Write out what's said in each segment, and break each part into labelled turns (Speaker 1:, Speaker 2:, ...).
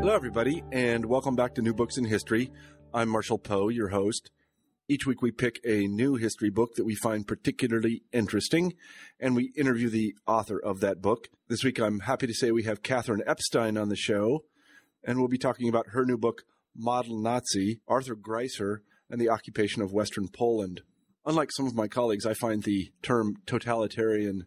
Speaker 1: Hello, everybody, and welcome back to New Books in History. I'm Marshall Poe, your host. Each week we pick a new history book that we find particularly interesting, and we interview the author of that book. This week I'm happy to say we have Catherine Epstein on the show, and we'll be talking about her new book, Model Nazi Arthur Greiser and the Occupation of Western Poland. Unlike some of my colleagues, I find the term totalitarian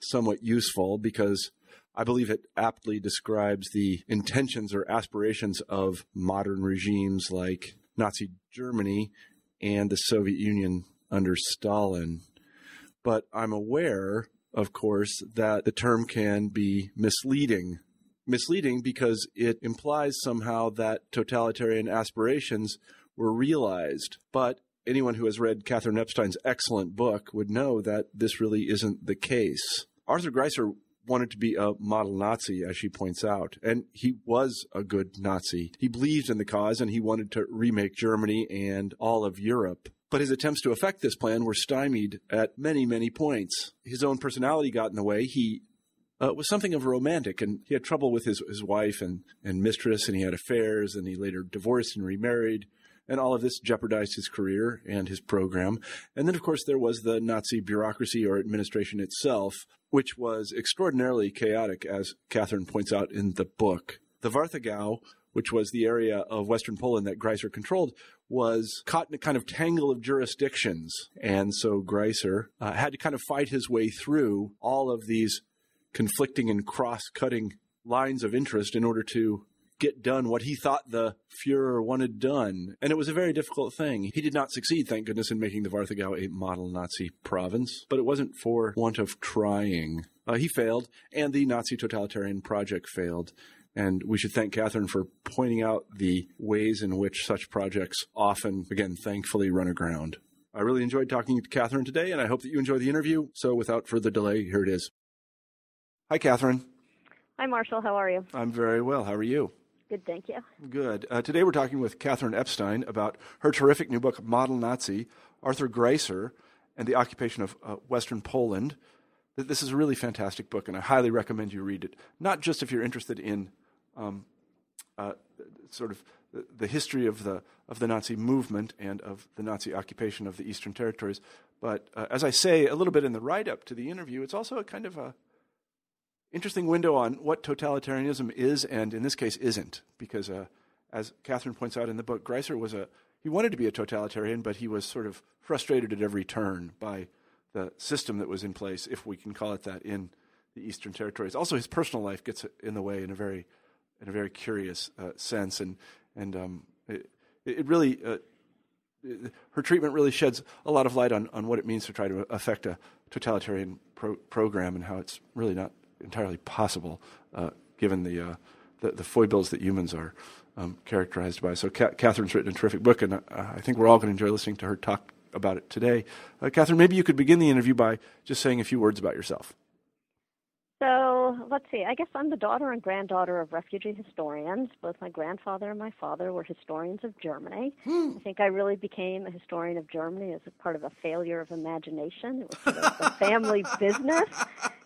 Speaker 1: somewhat useful because I believe it aptly describes the intentions or aspirations of modern regimes like Nazi Germany and the Soviet Union under Stalin. But I'm aware, of course, that the term can be misleading. Misleading because it implies somehow that totalitarian aspirations were realized. But anyone who has read Catherine Epstein's excellent book would know that this really isn't the case. Arthur Greiser wanted to be a model Nazi, as she points out. And he was a good Nazi. He believed in the cause and he wanted to remake Germany and all of Europe. But his attempts to effect this plan were stymied at many, many points. His own personality got in the way. He uh, was something of a romantic, and he had trouble with his, his wife and, and mistress, and he had affairs, and he later divorced and remarried. And all of this jeopardized his career and his program. And then, of course, there was the Nazi bureaucracy or administration itself, which was extraordinarily chaotic, as Catherine points out in the book. The Warthegau, which was the area of Western Poland that Greiser controlled, was caught in a kind of tangle of jurisdictions. And so Greiser uh, had to kind of fight his way through all of these conflicting and cross cutting lines of interest in order to get done what he thought the Fuhrer wanted done. And it was a very difficult thing. He did not succeed, thank goodness, in making the Warthegau a model Nazi province, but it wasn't for want of trying. Uh, he failed, and the Nazi totalitarian project failed. And we should thank Catherine for pointing out the ways in which such projects often, again, thankfully run aground. I really enjoyed talking to Catherine today, and I hope that you enjoy the interview. So without further delay, here it is. Hi, Catherine.
Speaker 2: Hi, Marshall. How are you?
Speaker 1: I'm very well. How are you?
Speaker 2: Good, thank you.
Speaker 1: Good. Uh, today we're talking with Catherine Epstein about her terrific new book, Model Nazi Arthur Greiser and the Occupation of uh, Western Poland. This is a really fantastic book, and I highly recommend you read it. Not just if you're interested in um, uh, sort of the history of the of the Nazi movement and of the Nazi occupation of the Eastern Territories, but uh, as I say a little bit in the write up to the interview, it's also a kind of a interesting window on what totalitarianism is and in this case isn't because uh, as catherine points out in the book greiser was a he wanted to be a totalitarian but he was sort of frustrated at every turn by the system that was in place if we can call it that in the eastern territories. Also his personal life gets in the way in a very in a very curious uh, sense and and um, it, it really uh, her treatment really sheds a lot of light on, on what it means to try to affect a totalitarian pro- program and how it's really not entirely possible uh, given the, uh, the, the foibles that humans are um, characterized by. So Catherine's written a terrific book, and uh, I think we're all going to enjoy listening to her talk about it today. Uh, Catherine, maybe you could begin the interview by just saying a few words about yourself.
Speaker 2: So let's see. I guess I'm the daughter and granddaughter of refugee historians. Both my grandfather and my father were historians of Germany. Hmm. I think I really became a historian of Germany as a part of a failure of imagination. It was sort of a family business.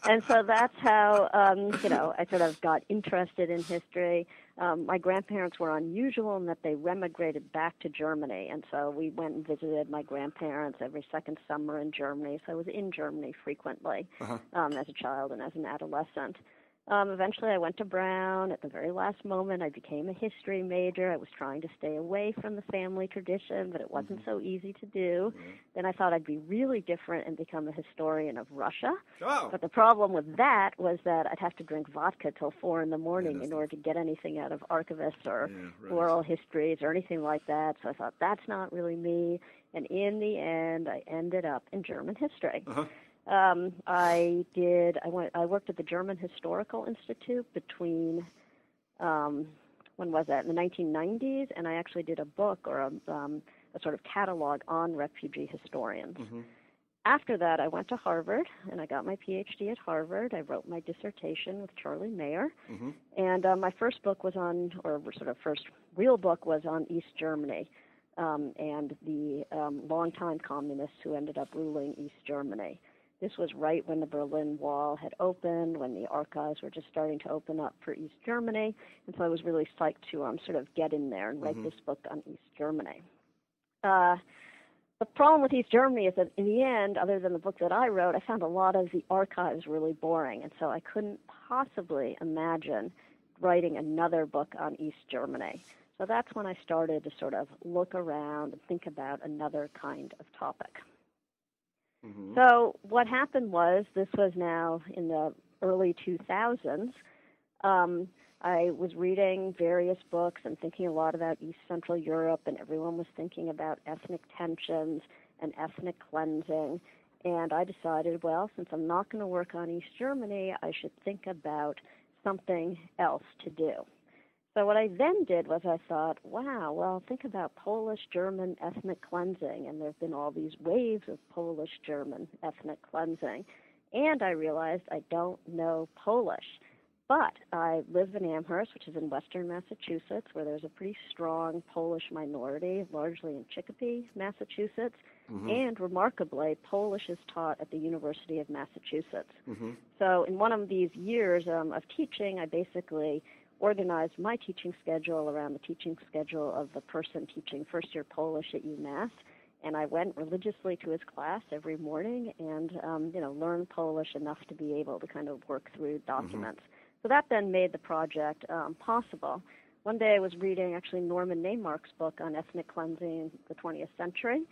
Speaker 2: And so that's how, um, you know, I sort of got interested in history. Um, my grandparents were unusual in that they remigrated back to Germany, and so we went and visited my grandparents every second summer in Germany. So I was in Germany frequently uh-huh. um, as a child and as an adolescent. Um, eventually, I went to Brown. At the very last moment, I became a history major. I was trying to stay away from the family tradition, but it wasn't mm-hmm. so easy to do. Mm-hmm. Then I thought I'd be really different and become a historian of Russia.
Speaker 1: Oh.
Speaker 2: But the problem with that was that I'd have to drink vodka till four in the morning yeah, in order to get anything out of archivists or yeah, right. oral histories or anything like that. So I thought that's not really me. And in the end, I ended up in German history.
Speaker 1: Uh-huh.
Speaker 2: Um, I did. I went. I worked at the German Historical Institute between. Um, when was that? In the 1990s, and I actually did a book or a, um, a sort of catalog on refugee historians.
Speaker 1: Mm-hmm.
Speaker 2: After that, I went to Harvard and I got my PhD at Harvard. I wrote my dissertation with Charlie Maier,
Speaker 1: Mm-hmm.
Speaker 2: and uh, my first book was on, or sort of first real book was on East Germany um, and the um, longtime communists who ended up ruling East Germany. This was right when the Berlin Wall had opened, when the archives were just starting to open up for East Germany, and so I was really psyched to um, sort of get in there and write
Speaker 1: Mhm.
Speaker 2: this book on East Germany. Uh, the problem with East Germany is that in the end, other than the book that I wrote, I found a lot of the archives really boring, and so I couldn't possibly imagine writing another book on East Germany. So that's when I started to sort of look around and think about another kind of topic.
Speaker 1: Mm-hmm.
Speaker 2: So what happened was this was now in the early 2000s. Um, I was reading various books and thinking a lot about East Central Europe, and everyone was thinking about ethnic tensions and ethnic cleansing. And I decided, well, since I'm not going to work on East Germany, I should think about something else to do. So what I then did was I thought, wow, well, think about Polish German ethnic cleansing, and there have been all these waves of Polish German ethnic cleansing. And I realized I don't know Polish. But I live in Amherst, which is in western Massachusetts, where there's a pretty strong Polish minority, largely in Chicopee, Massachusetts.
Speaker 1: Mm-hmm.
Speaker 2: And remarkably, Polish is taught at the University of Massachusetts.
Speaker 1: Mm-hmm.
Speaker 2: So, in one of these years um, of teaching, I basically organized my teaching schedule around the teaching schedule of the person teaching first year Polish at UMass. And I went religiously to his class every morning and, um, you know, learned Polish enough to be able to kind of work through documents. So that then made the project um, possible. One day I was reading actually Norman Naimark's book on ethnic cleansing in the 20th century,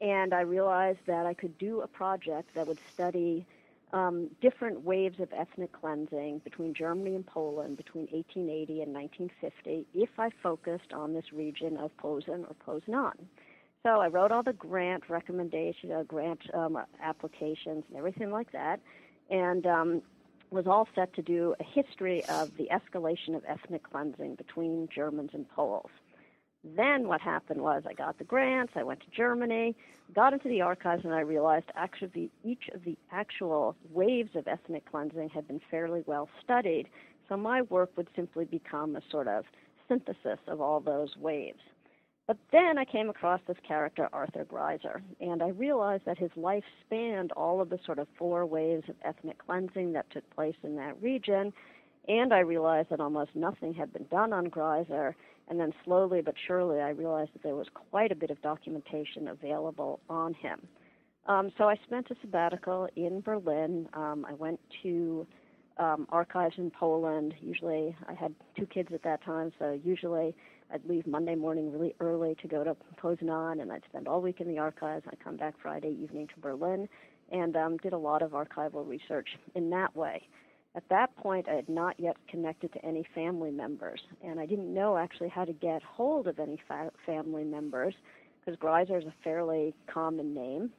Speaker 2: and I realized that I could do a project that would study um, different waves of ethnic cleansing between Germany and Poland between 1880 and 1950 if I focused on this region of Posen or Poznan. So I wrote all the grant recommendation, uh, grant um, applications, and everything like that, and um, was all set to do a history of the escalation of ethnic cleansing between Germans and Poles. Then what happened was I got the grants, I went to Germany, got into the archives, and I realized actually each of the actual waves of ethnic cleansing had been fairly well studied. So my work would simply become a sort of synthesis of all those waves. But then I came across this character, Arthur Greiser, and I realized that his life spanned all of the sort of four waves of ethnic cleansing that took place in that region. And I realized that almost nothing had been done on Greiser. And then slowly but surely, I realized that there was quite a bit of documentation available on him. Um, so I spent a sabbatical in Berlin. Um, I went to um, archives in Poland. Usually, I had two kids at that time, so usually I'd leave Monday morning really early to go to Poznan, and I'd spend all week in the archives. I'd come back Friday evening to Berlin, and um, did a lot of archival research in that way. At that point, I had not yet connected to any family members, and I didn't know actually how to get hold of any fa- family members because Greiser is a fairly common name.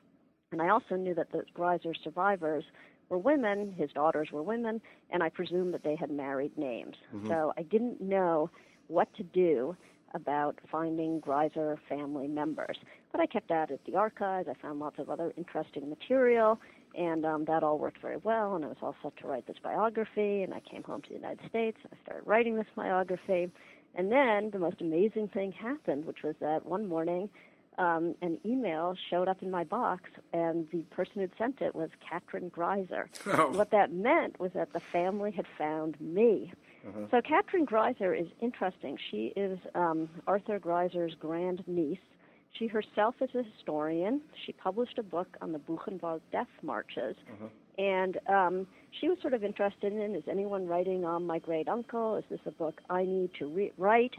Speaker 2: And I also knew that the Greiser survivors were women, his daughters were women, and I presumed that they had married names. Mm-hmm. So I didn't know what to do about finding Greiser family members. But I kept at it at the archives. I found lots of other interesting material, and um, that all worked very well. And I was all set to write this biography. And I came home to the United States. I started writing this biography, and then the most amazing thing happened, which was that one morning. Um, an email showed up in my box, and the person who'd sent it was Katrin Greiser.
Speaker 1: Oh.
Speaker 2: What that meant was that the family had found me. So Katrin Greiser is interesting. She is um, Arthur Greiser's grand niece. She herself is a historian. She published a book on the Buchenwald death marches. And um, she was sort of interested in is anyone writing on my great uncle? Is this a book I need to re- write?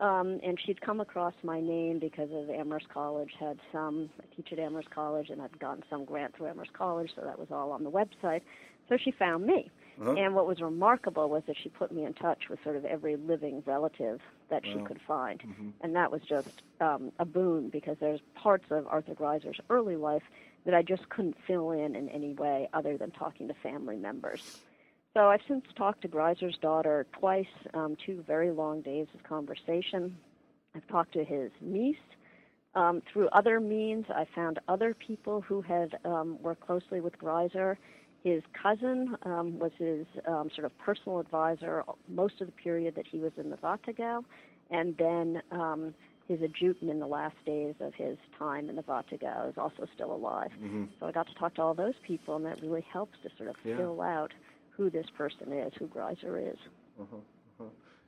Speaker 2: Um, and she'd come across my name because of Amherst College had some. I teach at Amherst College, and I'd gotten some grant through Amherst College, so that was all on the website. So she found me. And what was remarkable was that she put me in touch with sort of every living relative that she could find. And that was just um, a boon because there's parts of Arthur Greiser's early life that I just couldn't fill in in any way other than talking to family members. So I've since talked to Greiser's daughter twice, um, two very long days of conversation. I've talked to his niece. Um, through other means, I found other people who had um, worked closely with Greiser. His cousin um, was his um, sort of personal advisor most of the period that he was in the Warthegau, and then um, his adjutant in the last days of his time in the Warthegau is also still alive.
Speaker 1: Mm-hmm.
Speaker 2: So I got to talk to all those people, and that really helps to sort of
Speaker 1: Yeah.
Speaker 2: fill out who this person is, who Greiser is.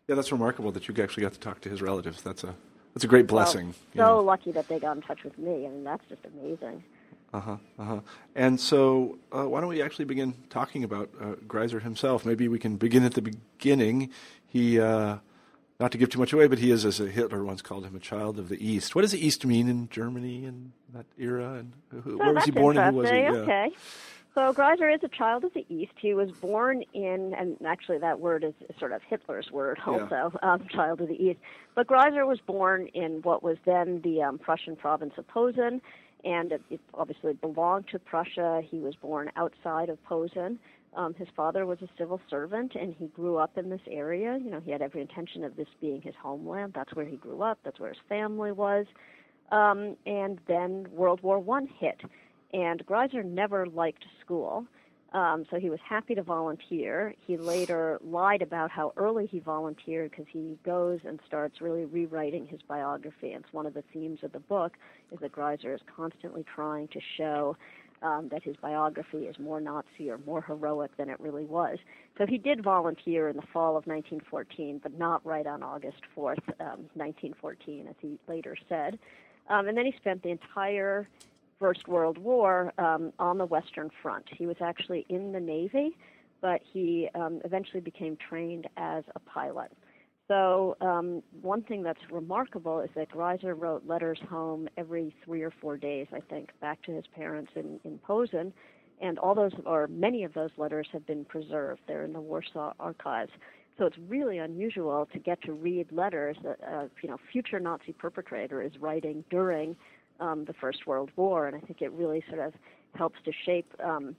Speaker 1: Yeah, that's remarkable that you actually got to talk to his relatives. That's a that's a great blessing.
Speaker 2: Well, so lucky that they got in touch with me. I mean, that's just amazing.
Speaker 1: Uh huh. Uh huh. And so, uh, why don't we actually begin talking about uh, Greiser himself? Maybe we can begin at the beginning. He, uh, not to give too much away, but he is, as Hitler once called him, a child of the East. What does the East mean in Germany in that era? And who, where was he born and who was he? Yeah.
Speaker 2: Okay. So Greiser is a child of the East. He was born in, and actually that word is sort of Hitler's word
Speaker 1: Yeah.
Speaker 2: also, um, child of the East. But Greiser was born in what was then the um, Prussian province of Posen, and it, obviously belonged to Prussia. He was born outside of Posen. Um, his father was a civil servant, and he grew up in this area. You know, he had every intention of this being his homeland. That's where he grew up. That's where his family was. Um, and then World War One hit, and Greiser never liked school. Um, so he was happy to volunteer. He later lied about how early he volunteered because he goes and starts really rewriting his biography. And it's one of the themes of the book is that Greiser is constantly trying to show um, that his biography is more Nazi or more heroic than it really was. So he did volunteer in the fall of 1914, but not right on August 4th, um, 1914, as he later said. Um, and then he spent the entire First World War um, on the Western Front. He was actually in the Navy, but he um, eventually became trained as a pilot. So um, one thing that's remarkable is that Greiser wrote letters home every three or four days, I think, back to his parents in, in Posen, and all those, or many of those letters have been preserved. They're in the Warsaw archives. So it's really unusual to get to read letters that a you know future Nazi perpetrator is writing during um, the First World War, and I think it really sort of helps to shape, um,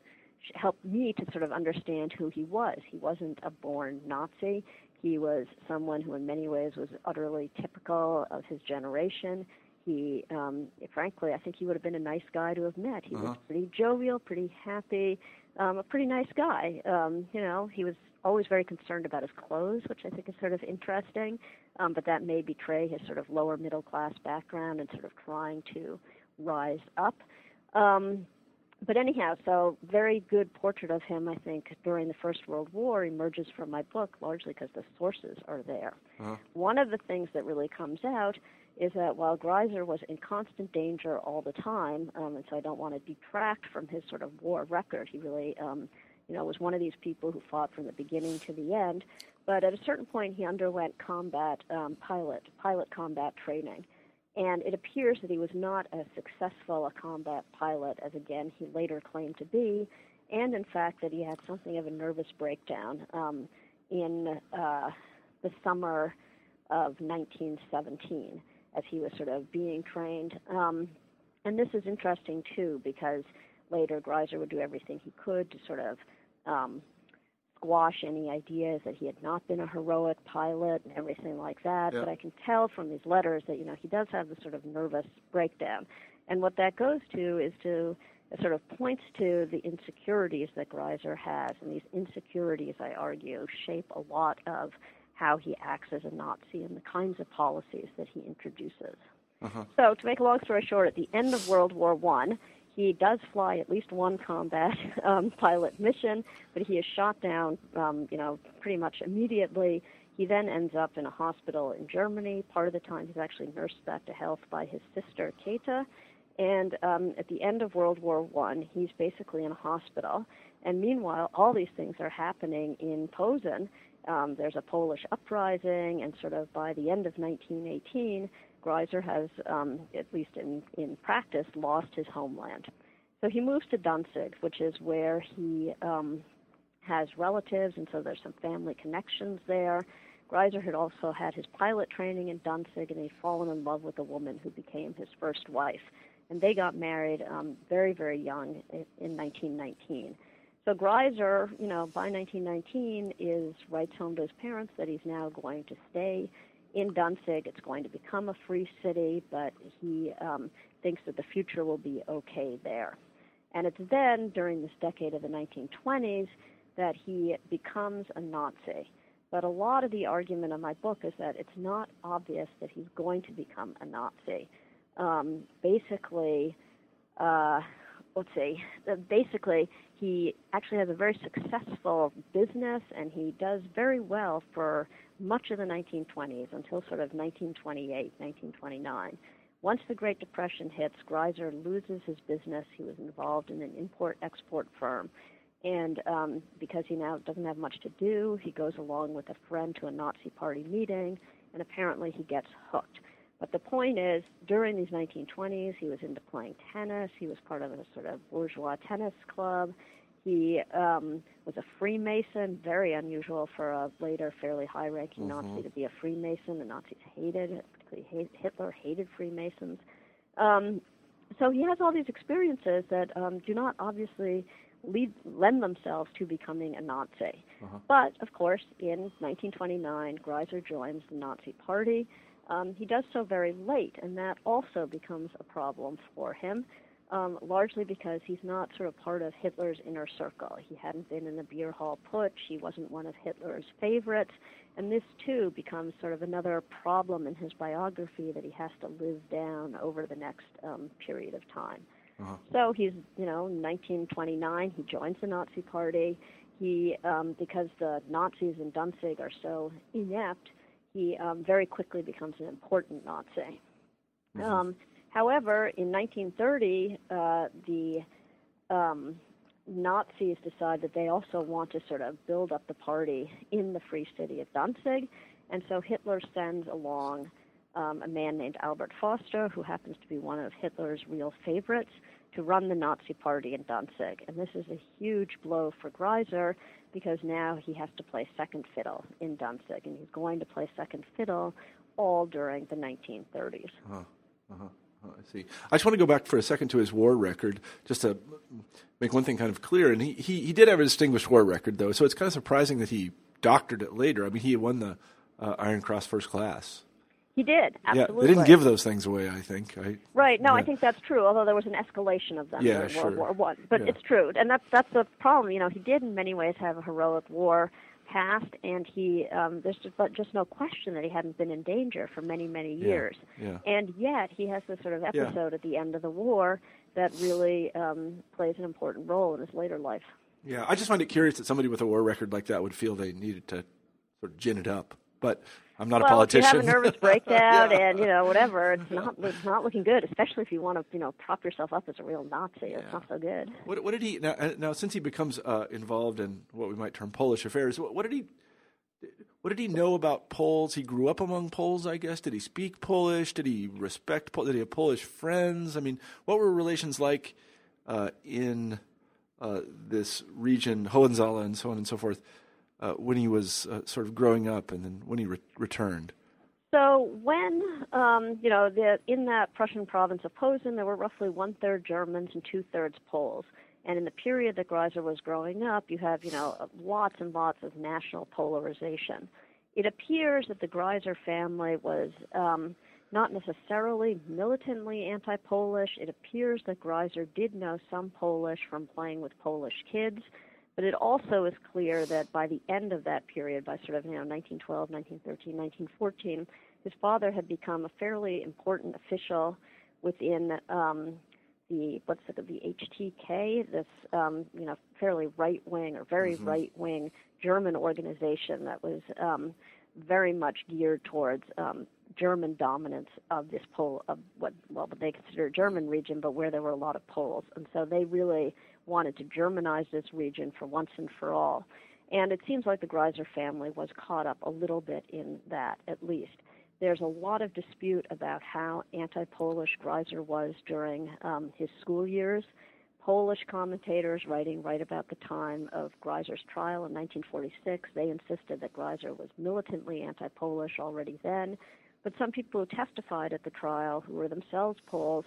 Speaker 2: help me to sort of understand who he was. He wasn't a born Nazi. He was someone who, in many ways, was utterly typical of his generation. He, um, frankly, I think he would have been a nice guy to have met. He
Speaker 1: Uh-huh.
Speaker 2: was pretty jovial, pretty happy, um, a pretty nice guy. Um, you know, he was always very concerned about his clothes, which I think is sort of interesting. Um, but that may betray his sort of lower middle class background and sort of trying to rise up. Um, but anyhow, so very good portrait of him, I think, during the First World War emerges from my book largely because the sources are there.
Speaker 1: Uh-huh.
Speaker 2: One of the things that really comes out is that while Greiser was in constant danger all the time, um, and so I don't want to detract from his sort of war record, he really, um, you know, was one of these people who fought from the beginning to the end. But at a certain point, he underwent combat um, pilot pilot combat training, and it appears that he was not as successful a combat pilot as again he later claimed to be, and in fact that he had something of a nervous breakdown um, in uh, the summer of 1917 as he was sort of being trained. Um, and this is interesting too because later Greiser would do everything he could to sort of um, squash any ideas that he had not been a heroic pilot and everything like that.
Speaker 1: Yeah.
Speaker 2: But I can tell from these letters that you know he does have this sort of nervous breakdown, and what that goes to is to it sort of points to the insecurities that Greiser has, and these insecurities, I argue, shape a lot of how he acts as a Nazi and the kinds of policies that he introduces.
Speaker 1: Uh-huh.
Speaker 2: So, to make a long story short, at the end of World War One, he does fly at least one combat um, pilot mission, but he is shot down, um, you know, pretty much immediately. He then ends up in a hospital in Germany. Part of the time, he's actually nursed back to health by his sister Kata. And um, at the end of World War One, he's basically in a hospital. And meanwhile, all these things are happening in Posen. Um, there's a Polish uprising, and sort of by the end of 1918, Greiser has, um, at least in, in practice, lost his homeland. So he moves to Danzig, which is where he um, has relatives, and so there's some family connections there. Greiser had also had his pilot training in Danzig, and he'd fallen in love with a woman who became his first wife. and they got married um, very, very young in, in 1919. So Greiser, you know, by 1919 is writes home to his parents that he's now going to stay in Danzig. It's going to become a free city, but he um, thinks that the future will be okay there. And it's then, during this decade of the 1920s, that he becomes a Nazi. But a lot of the argument of my book is that it's not obvious that he's going to become a Nazi. Um, basically, uh, let's see, basically, he actually has a very successful business and he does very well for much of the 1920s until sort of 1928, 1929. Once the Great Depression hits, Greiser loses his business. He was involved in an import export firm. And um, because he now doesn't have much to do, he goes along with a friend to a Nazi party meeting, and apparently he gets hooked. But the point is, during these 1920s, he was into playing tennis. He was part of a sort of bourgeois tennis club. He um, was a Freemason, very unusual for a later fairly high-ranking mm-hmm. Nazi to be a Freemason. The Nazis hated, particularly Hitler hated Freemasons. Um, so he has all these experiences that um, do not obviously lead, lend themselves to becoming a Nazi. Uh-huh. But of course, in 1929, Greiser joins the Nazi Party. Um, he does so very late, and that also becomes a problem for him um, largely because he's not sort of part of Hitler's inner circle. He hadn't been in the beer hall putsch. He wasn't one of Hitler's favorites. And this, too, becomes sort of another problem in his biography that he has to live down over the next um, period of time. Uh-huh. So he's, you know, 1929, he joins the Nazi Party. He, um, because the Nazis in Danzig are so inept, he um, very quickly becomes an important Nazi. Mm-hmm. Um, However, in 1930, uh, the um, Nazis decide that they also want to sort of build up the party in the free city of Danzig, and so Hitler sends along um, a man named Albert Forster, who happens to be one of Hitler's real favorites, to run the Nazi party in Danzig. And this is a huge blow for Greiser because now he has to play second fiddle in Danzig, and he's going to play second fiddle all during the 1930s.
Speaker 1: Uh-huh. Uh-huh. I see. I just want to go back for a second to his war record, just to make one thing kind of clear. And he, he, he did have a distinguished war record, though, so it's kind of surprising that he doctored it later. I mean, he won the uh, Iron Cross First Class.
Speaker 2: He did, absolutely.
Speaker 1: Yeah, they didn't give those things away, I think. I,
Speaker 2: right. No,
Speaker 1: yeah.
Speaker 2: I think that's true. Although there was an escalation of them
Speaker 1: yeah,
Speaker 2: during
Speaker 1: sure.
Speaker 2: World War One, but
Speaker 1: yeah.
Speaker 2: it's true, and that's that's the problem. You know, he did in many ways have a heroic war past, and he um, there's just, but just no question that he hadn't been in danger for many many years.
Speaker 1: Yeah.
Speaker 2: And yet he has this sort of episode at the end of the war that really um, plays an important role in his later life.
Speaker 1: Yeah, I just find it curious that somebody with a war record like that would feel they needed to sort of gin it up, but I'm not
Speaker 2: well,
Speaker 1: a politician.
Speaker 2: If you have a nervous breakdown
Speaker 1: yeah.
Speaker 2: and you know whatever, it's not it's not looking good. Especially if you want to you know prop yourself up as a real Nazi,
Speaker 1: yeah.
Speaker 2: it's not so good.
Speaker 1: What, what did he now? uh, Now, since he becomes uh, involved in what we might term Polish affairs, what, what did he? What did he know about Poles? He grew up among Poles, I guess. Did he speak Polish? Did he respect? Poles? Did he have Polish friends? I mean, what were relations like uh, in uh, this region, Hohenzollern, and so on and so forth? Uh, when he was uh, sort of growing up and then when he re- returned?
Speaker 2: So when um, you know the, in that Prussian province of Posen, there were roughly one third Germans and two thirds Poles. And in the period that Greiser was growing up, you have you know lots and lots of national polarization. It appears that the Greiser family was um, not necessarily militantly anti-Polish. It appears that Greiser did know some Polish from playing with Polish kids but it also is clear that by the end of that period, by sort of you know 1912, 1913, 1914, his father had become a fairly important official within um, the what's it, the HTK, this um, you know fairly right wing or very
Speaker 1: mm-hmm.
Speaker 2: right wing German organization that was um, very much geared towards um, German dominance of this Pole of what well what they consider a German region, but where there were a lot of Poles, and so they really wanted to Germanize this region for once and for all. And it seems like the Greiser family was caught up a little bit in that, at least. There's a lot of dispute about how anti Polish Greiser was during um, his school years. Polish commentators writing right about the time of Greiser's trial in 1946, they insisted that Greiser was militantly anti Polish already then. But some people who testified at the trial, who were themselves Poles,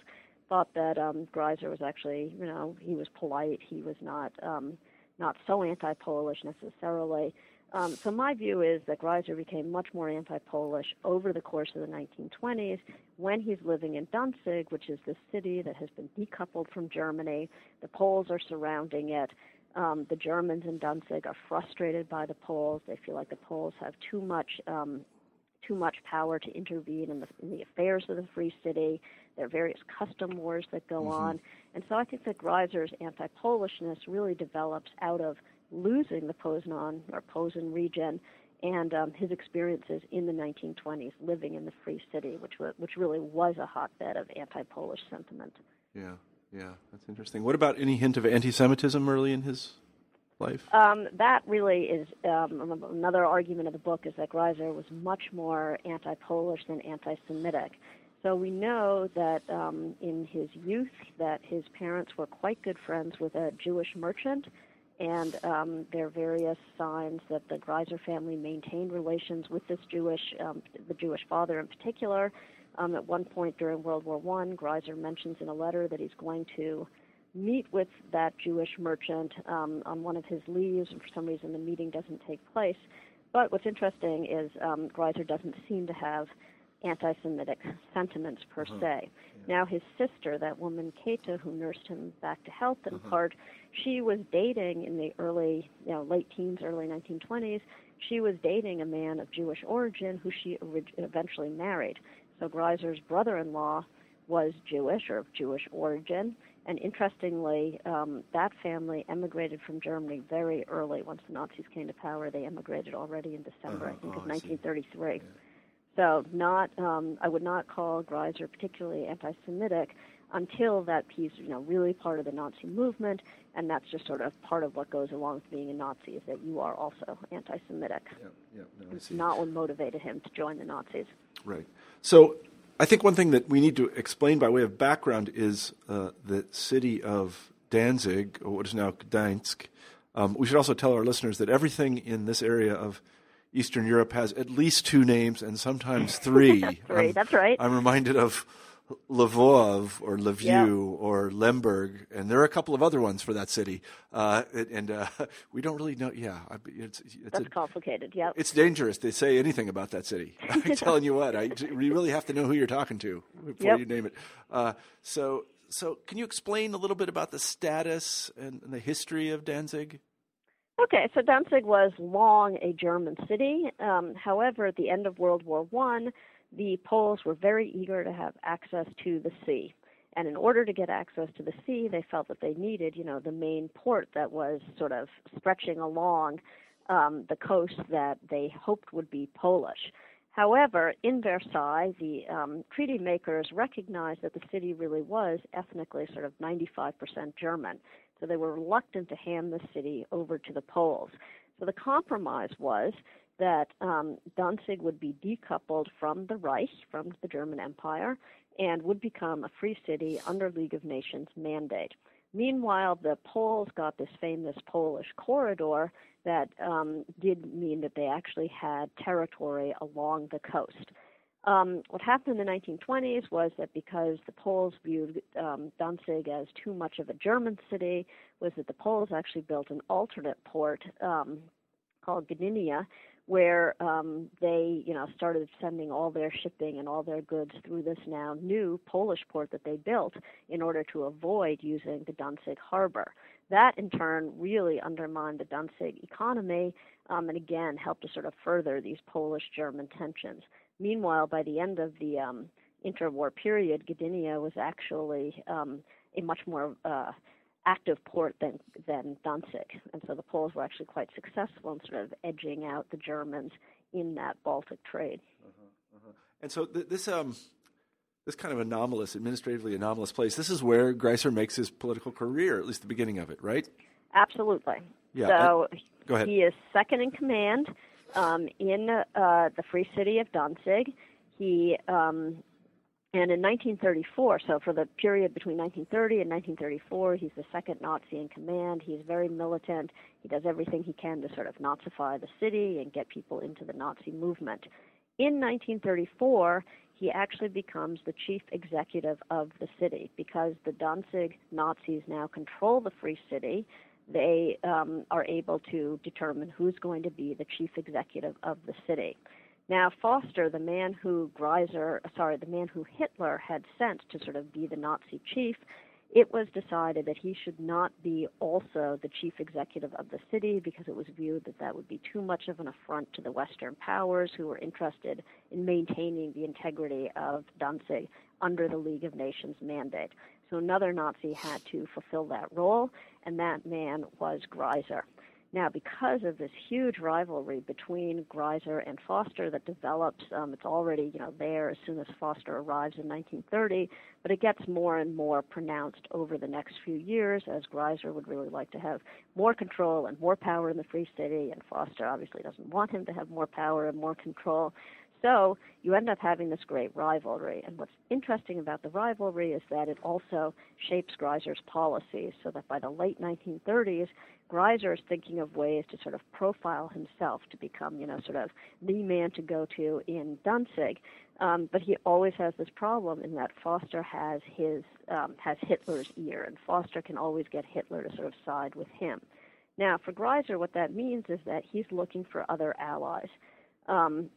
Speaker 2: thought that um, Greiser was actually, you know, he was polite. He was not um, not so anti-Polish necessarily. Um, so my view is that Greiser became much more anti-Polish over the course of the 1920s when he's living in Danzig, which is the city that has been decoupled from Germany. The Poles are surrounding it. Um, the Germans in Danzig are frustrated by the Poles. They feel like the Poles have too much um, too much power to intervene in the, in the affairs of the free city. There are various custom wars that go mm-hmm. on. And so I think that Greiser's anti Polishness really develops out of losing the Poznan or Posen region and um, his experiences in the 1920s living in the free city, which, w- which really was a hotbed of anti Polish sentiment.
Speaker 1: Yeah, yeah, that's interesting. What about any hint of anti Semitism early in his life?
Speaker 2: Um, that really is um, another argument of the book is that Greiser was much more anti-Polish than anti-Semitic. So we know that um, in his youth that his parents were quite good friends with a Jewish merchant, and um, there are various signs that the Greiser family maintained relations with this Jewish, um, the Jewish father in particular. Um, at one point during World War One, Greiser mentions in a letter that he's going to meet with that Jewish merchant um, on one of his leaves, and for some reason the meeting doesn't take place. But what's interesting is um, Greiser doesn't seem to have anti-Semitic sentiments per uh-huh. se. Yeah. Now his sister, that woman Kata, who nursed him back to health in uh-huh. part, she was dating in the early, you know, late teens, early 1920s. She was dating a man of Jewish origin who she orig- eventually married. So Greiser's brother-in-law was Jewish or of Jewish origin. And interestingly, um, that family emigrated from Germany very early. Once the Nazis came to power, they emigrated already in December, uh-huh. I think, oh, of 1933. So, not um, I would not call Greiser particularly anti-Semitic until that piece, you know, really part of the Nazi movement, and that's just sort of part of what goes along with being a Nazi is that you are also anti-Semitic.
Speaker 1: Yeah, yeah, no,
Speaker 2: it's not what motivated him to join the Nazis.
Speaker 1: Right. So I think one thing that we need to explain by way of background is uh, the city of Danzig, or what is now Gdańsk. Um, we should also tell our listeners that everything in this area of Eastern Europe has at least two names and sometimes three.
Speaker 2: three,
Speaker 1: I'm,
Speaker 2: that's right.
Speaker 1: I'm reminded of Lvov or Lviv yeah. or Lemberg, and there are a couple of other ones for that city. Uh, and uh, we don't really know. Yeah, it's, it's
Speaker 2: that's a, complicated. Yeah,
Speaker 1: it's dangerous to say anything about that city. I'm telling you what, I, you really have to know who you're talking to before
Speaker 2: yep.
Speaker 1: you name it. Uh, so, so can you explain a little bit about the status and, and the history of Danzig?
Speaker 2: Okay, so Danzig was long a German city. Um, however, at the end of World War One, the Poles were very eager to have access to the sea. And in order to get access to the sea, they felt that they needed, you know, the main port that was sort of stretching along um, the coast that they hoped would be Polish. However, in Versailles, the um, treaty makers recognized that the city really was ethnically sort of 95% German. So they were reluctant to hand the city over to the Poles. So the compromise was that um, Danzig would be decoupled from the Reich, from the German Empire, and would become a free city under League of Nations mandate. Meanwhile, the Poles got this famous Polish corridor that um, did mean that they actually had territory along the coast. Um, what happened in the 1920s was that because the Poles viewed um, Danzig as too much of a German city, was that the Poles actually built an alternate port um, called Gdynia, where um, they, you know, started sending all their shipping and all their goods through this now new Polish port that they built in order to avoid using the Danzig harbor. That, in turn, really undermined the Danzig economy um, and again helped to sort of further these Polish-German tensions. Meanwhile, by the end of the um, interwar period, Gdynia was actually um, a much more uh, active port than than Danzig, and so the Poles were actually quite successful in sort of edging out the Germans in that Baltic trade.
Speaker 1: Uh-huh, uh-huh. And so th- this um this kind of anomalous, administratively anomalous place. This is where Greiser makes his political career, at least the beginning of it, right?
Speaker 2: Absolutely.
Speaker 1: Yeah.
Speaker 2: So
Speaker 1: go ahead.
Speaker 2: he is second in command um, in uh, the Free City of Danzig. He um, and in 1934, so for the period between 1930 and 1934, he's the second Nazi in command. He's very militant. He does everything he can to sort of Nazify the city and get people into the Nazi movement. In 1934, he actually becomes the chief executive of the city because the Danzig Nazis now control the Free City. They um, are able to determine who's going to be the chief executive of the city. Now, Forster, the man who Greiser, sorry, the man who Hitler had sent to sort of be the Nazi chief, it was decided that he should not be also the chief executive of the city because it was viewed that that would be too much of an affront to the Western powers who were interested in maintaining the integrity of Danzig under the League of Nations mandate. So another Nazi had to fulfill that role, and that man was Greiser. Now, because of this huge rivalry between Greiser and Forster that develops, um, it's already you know there as soon as Forster arrives in 1930, but it gets more and more pronounced over the next few years as Greiser would really like to have more control and more power in the Free City, and Forster obviously doesn't want him to have more power and more control. So you end up having this great rivalry. And what's interesting about the rivalry is that it also shapes Greiser's policies so that by the late 1930s, Greiser is thinking of ways to sort of profile himself to become, you know, sort of the man to go to in Danzig. Um, but he always has this problem in that Forster has his um, has Hitler's ear, and Forster can always get Hitler to sort of side with him. Now, for Greiser, what that means is that he's looking for other allies. Um,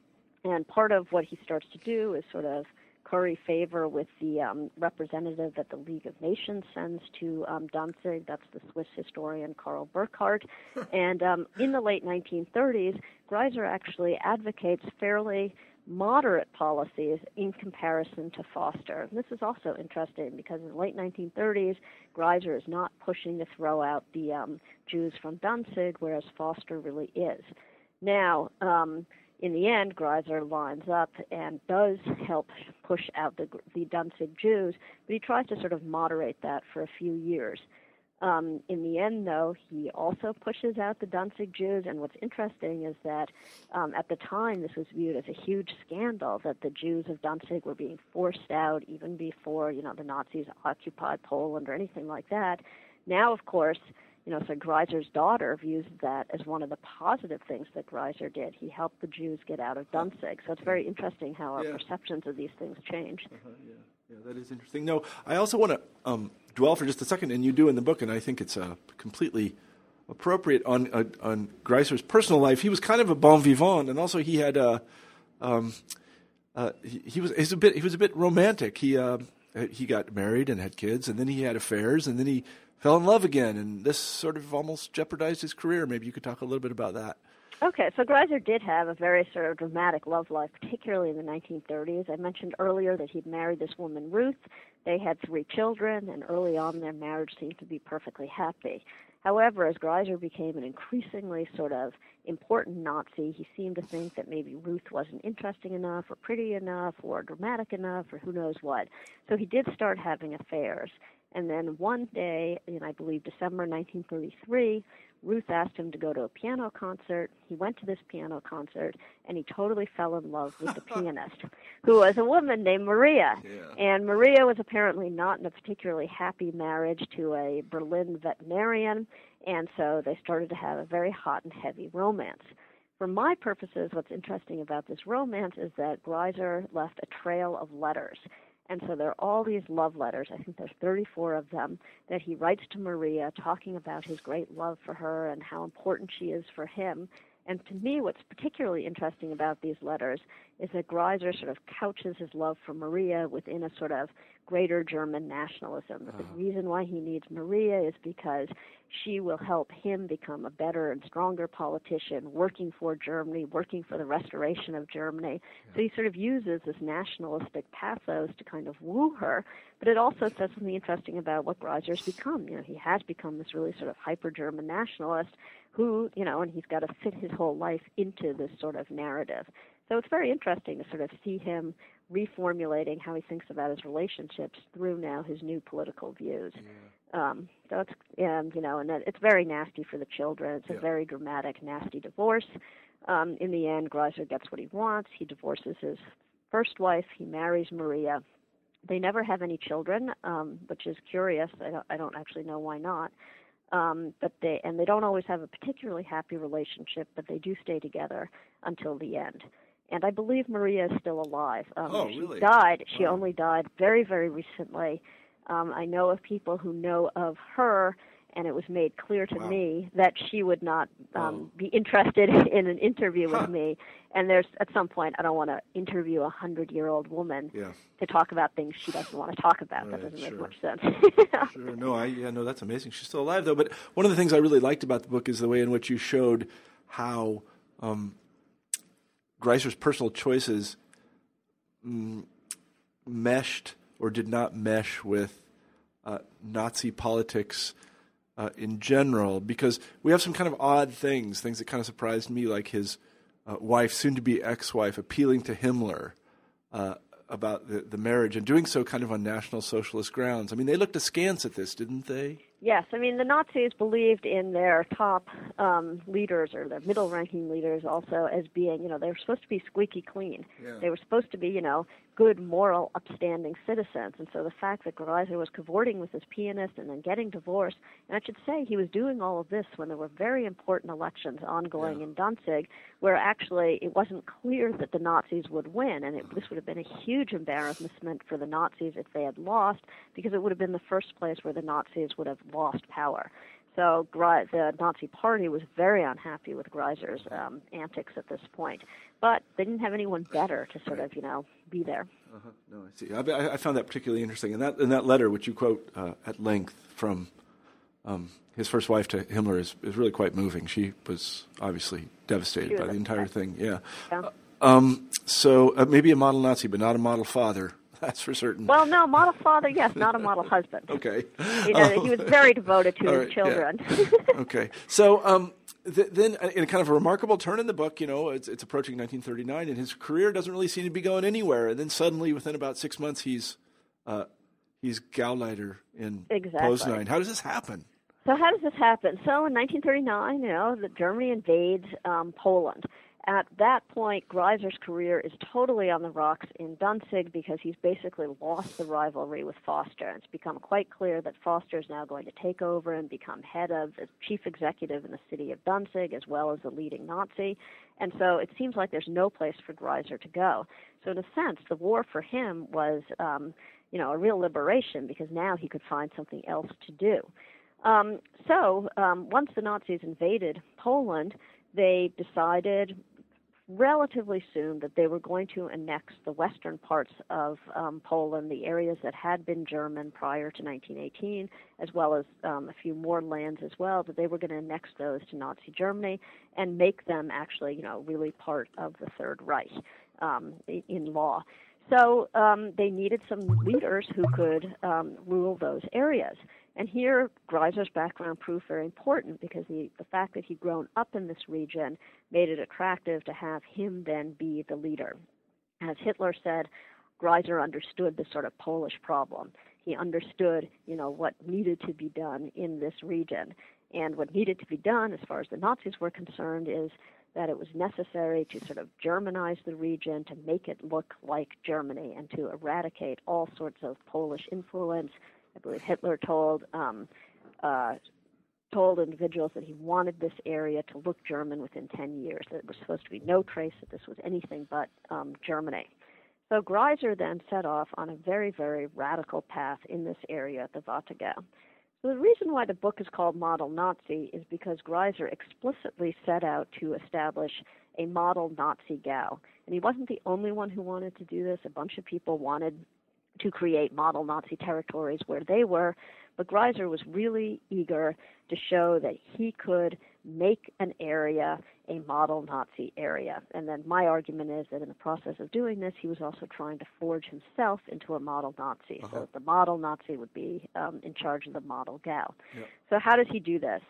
Speaker 2: and part of what he starts to do is sort of curry favor with the um, representative that the League of Nations sends to um, Danzig. That's the Swiss historian Carl Burckhardt. and um, in the late 1930s, Greiser actually advocates fairly moderate policies in comparison to Forster. And this is also interesting because in the late 1930s, Greiser is not pushing to throw out the um, Jews from Danzig, whereas Forster really is. Now, um, in the end, Greiser lines up and does help push out the, the Danzig Jews, but he tries to sort of moderate that for a few years. Um, in the end, though, he also pushes out the Danzig Jews, and what's interesting is that um, at the time this was viewed as a huge scandal that the Jews of Danzig were being forced out even before, you know, the Nazis occupied Poland or anything like that. Now, of course, you know, so Greiser's daughter views that as one of the positive things that Greiser did. He helped the Jews get out of Danzig. So it's very interesting how our yeah. perceptions of these things change.
Speaker 1: Uh-huh, yeah. yeah, that is interesting. No, I also want to um, dwell for just a second, and you do in the book, and I think it's uh, completely appropriate on uh, on Greiser's personal life. He was kind of a bon vivant, and also he had a. Uh, um, uh, he, he, was he's a bit he was a bit romantic. He uh, he got married and had kids, and then he had affairs, and then he fell in love again, and this sort of almost jeopardized his career. Maybe you could talk a little bit about that.
Speaker 2: Okay, so Greiser did have a very sort of dramatic love life, particularly in the 1930s. I mentioned earlier that he'd married this woman, Ruth. They had three children, and early on their marriage seemed to be perfectly happy. However, as Greiser became an increasingly sort of important Nazi, he seemed to think that maybe Ruth wasn't interesting enough, or pretty enough, or dramatic enough, or who knows what. So he did start having affairs. And then one day, in I believe December 1933, Ruth asked him to go to a piano concert. He went to this piano concert and he totally fell in love with the pianist, who was a woman named Maria. Yeah. And Maria was apparently not in a particularly happy marriage to a Berlin veterinarian, and so they started to have a very hot and heavy romance. For my purposes, what's interesting about this romance is that Greiser left a trail of letters. And so there are all these love letters, I think there's 34 of them, that he writes to Maria talking about his great love for her and how important she is for him. And to me, what's particularly interesting about these letters is that Greiser sort of couches his love for Maria within a sort of greater German nationalism. Uh-huh. The reason why he needs Maria is because she will help him become a better and stronger politician, working for Germany, working for the restoration of Germany. Yeah. So he sort of uses this nationalistic pathos to kind of woo her, but it also says something interesting about what Greiser's become. You know, he has become this really sort of hyper German nationalist who, you know, and he's got to fit his whole life into this sort of narrative. So it's very interesting to sort of see him reformulating how he thinks about his relationships through now his new political views. Yeah. Um, so it's um, you know, and it's very nasty for the children. It's a very dramatic, nasty divorce. Um, in the end, Greiser gets what he wants. He divorces his first wife. He marries Maria. They never have any children, um, which is curious. I don't, I don't actually know why not. Um, but they and they don't always have a particularly happy relationship, but they do stay together until the end. And I believe Maria is still alive. Um,
Speaker 1: oh,
Speaker 2: she
Speaker 1: really?
Speaker 2: died. She only died very, very recently. Um, I know of people who know of her, and it was made clear to
Speaker 1: Wow.
Speaker 2: me that she would not um, be interested in an interview
Speaker 1: Huh.
Speaker 2: with me. And there's at some point, I don't want to interview a hundred-year-old woman
Speaker 1: Yeah.
Speaker 2: to talk about things she doesn't want to talk about. that doesn't make much sense.
Speaker 1: Sure. No, I yeah, no, that's amazing. She's still alive though. But one of the things I really liked about the book is the way in which you showed how um, Greiser's personal choices mm, meshed or did not mesh with uh, Nazi politics uh, in general. Because we have some kind of odd things, things that kind of surprised me, like his uh, wife, soon to be ex-wife, appealing to Himmler. Uh, about the, the marriage and doing so kind of on National Socialist grounds. I mean, they looked askance at this, didn't they?
Speaker 2: Yes, I mean the Nazis believed in their top um, leaders or their middle-ranking leaders also as being, you know, they were supposed to be squeaky clean.
Speaker 1: Yeah.
Speaker 2: They were supposed to be, you know, good, moral, upstanding citizens. And so the fact that Greiser was cavorting with his pianist and then getting divorced, and I should say he was doing all of this when there were very important elections ongoing
Speaker 1: Yeah.
Speaker 2: in Danzig, where actually it wasn't clear that the Nazis would win, and it, this would have been a huge embarrassment for the Nazis if they had lost, because it would have been the first place where the Nazis would have lost power. So the Nazi Party was very unhappy with Greiser's um, antics at this point, but they didn't have anyone better to sort of, you know, be there.
Speaker 1: Uh-huh. No, I see. I, I- found that particularly interesting. And that, and that letter, which you quote uh, at length from um, his first wife to Himmler, is, is really quite moving. She was obviously devastated
Speaker 2: was
Speaker 1: by the entire thing. Yeah.
Speaker 2: Yeah.
Speaker 1: Um, so uh, maybe a model Nazi, but not a model father. That's for certain.
Speaker 2: Well, no, model father, yes, not a model husband.
Speaker 1: okay.
Speaker 2: You know, he was very devoted to
Speaker 1: All
Speaker 2: his
Speaker 1: right, yeah.
Speaker 2: children.
Speaker 1: okay. So um, th- then, uh, in a kind of a remarkable turn in the book, you know, it's, it's approaching 1939, and his career doesn't really seem to be going anywhere. And then suddenly, within about six months, he's uh, he's Gauleiter in
Speaker 2: Exactly.
Speaker 1: Poznan. How does this happen?
Speaker 2: So how does this happen? So in 1939, you know, Germany invades um, Poland. At that point, Greiser's career is totally on the rocks in Danzig because he's basically lost the rivalry with Forster. It's become quite clear that Forster is now going to take over and become head of the chief executive in the city of Danzig as well as the leading Nazi. And so it seems like there's no place for Greiser to go. So in a sense, the war for him was, um, you know, a real liberation because now he could find something else to do. Um, so um, once the Nazis invaded Poland, they decided relatively soon that they were going to annex the western parts of um, Poland, the areas that had been German prior to 1918, as well as um, a few more lands as well. That they were going to annex those to Nazi Germany and make them actually, you know, really part of the Third Reich um, in law. So um, they needed some leaders who could um, rule those areas. And here, Greiser's background proved very important because the, the fact that he'd grown up in this region made it attractive to have him then be the leader. As Hitler said, Greiser understood the sort of Polish problem. He understood, you know, what needed to be done in this region. And what needed to be done, as far as the Nazis were concerned, is that it was necessary to sort of Germanize the region, to make it look like Germany, and to eradicate all sorts of Polish influence. I believe Hitler told um, uh, told individuals that he wanted this area to look German within 10 years. That there was supposed to be no trace that this was anything but um, Germany. So Greiser then set off on a very, very radical path in this area the Warthegau. So the reason why the book is called Model Nazi is because Greiser explicitly set out to establish a model Nazi Gau. And he wasn't the only one who wanted to do this. A bunch of people wanted to create model Nazi territories where they were, but Greiser was really eager to show that he could make an area a model Nazi area. And then my argument is that in the process of doing this, he was also trying to forge himself into a model Nazi.
Speaker 1: Uh-huh.
Speaker 2: So the model Nazi would be um, in charge of the model Gau.
Speaker 1: Yep.
Speaker 2: So how does he do this?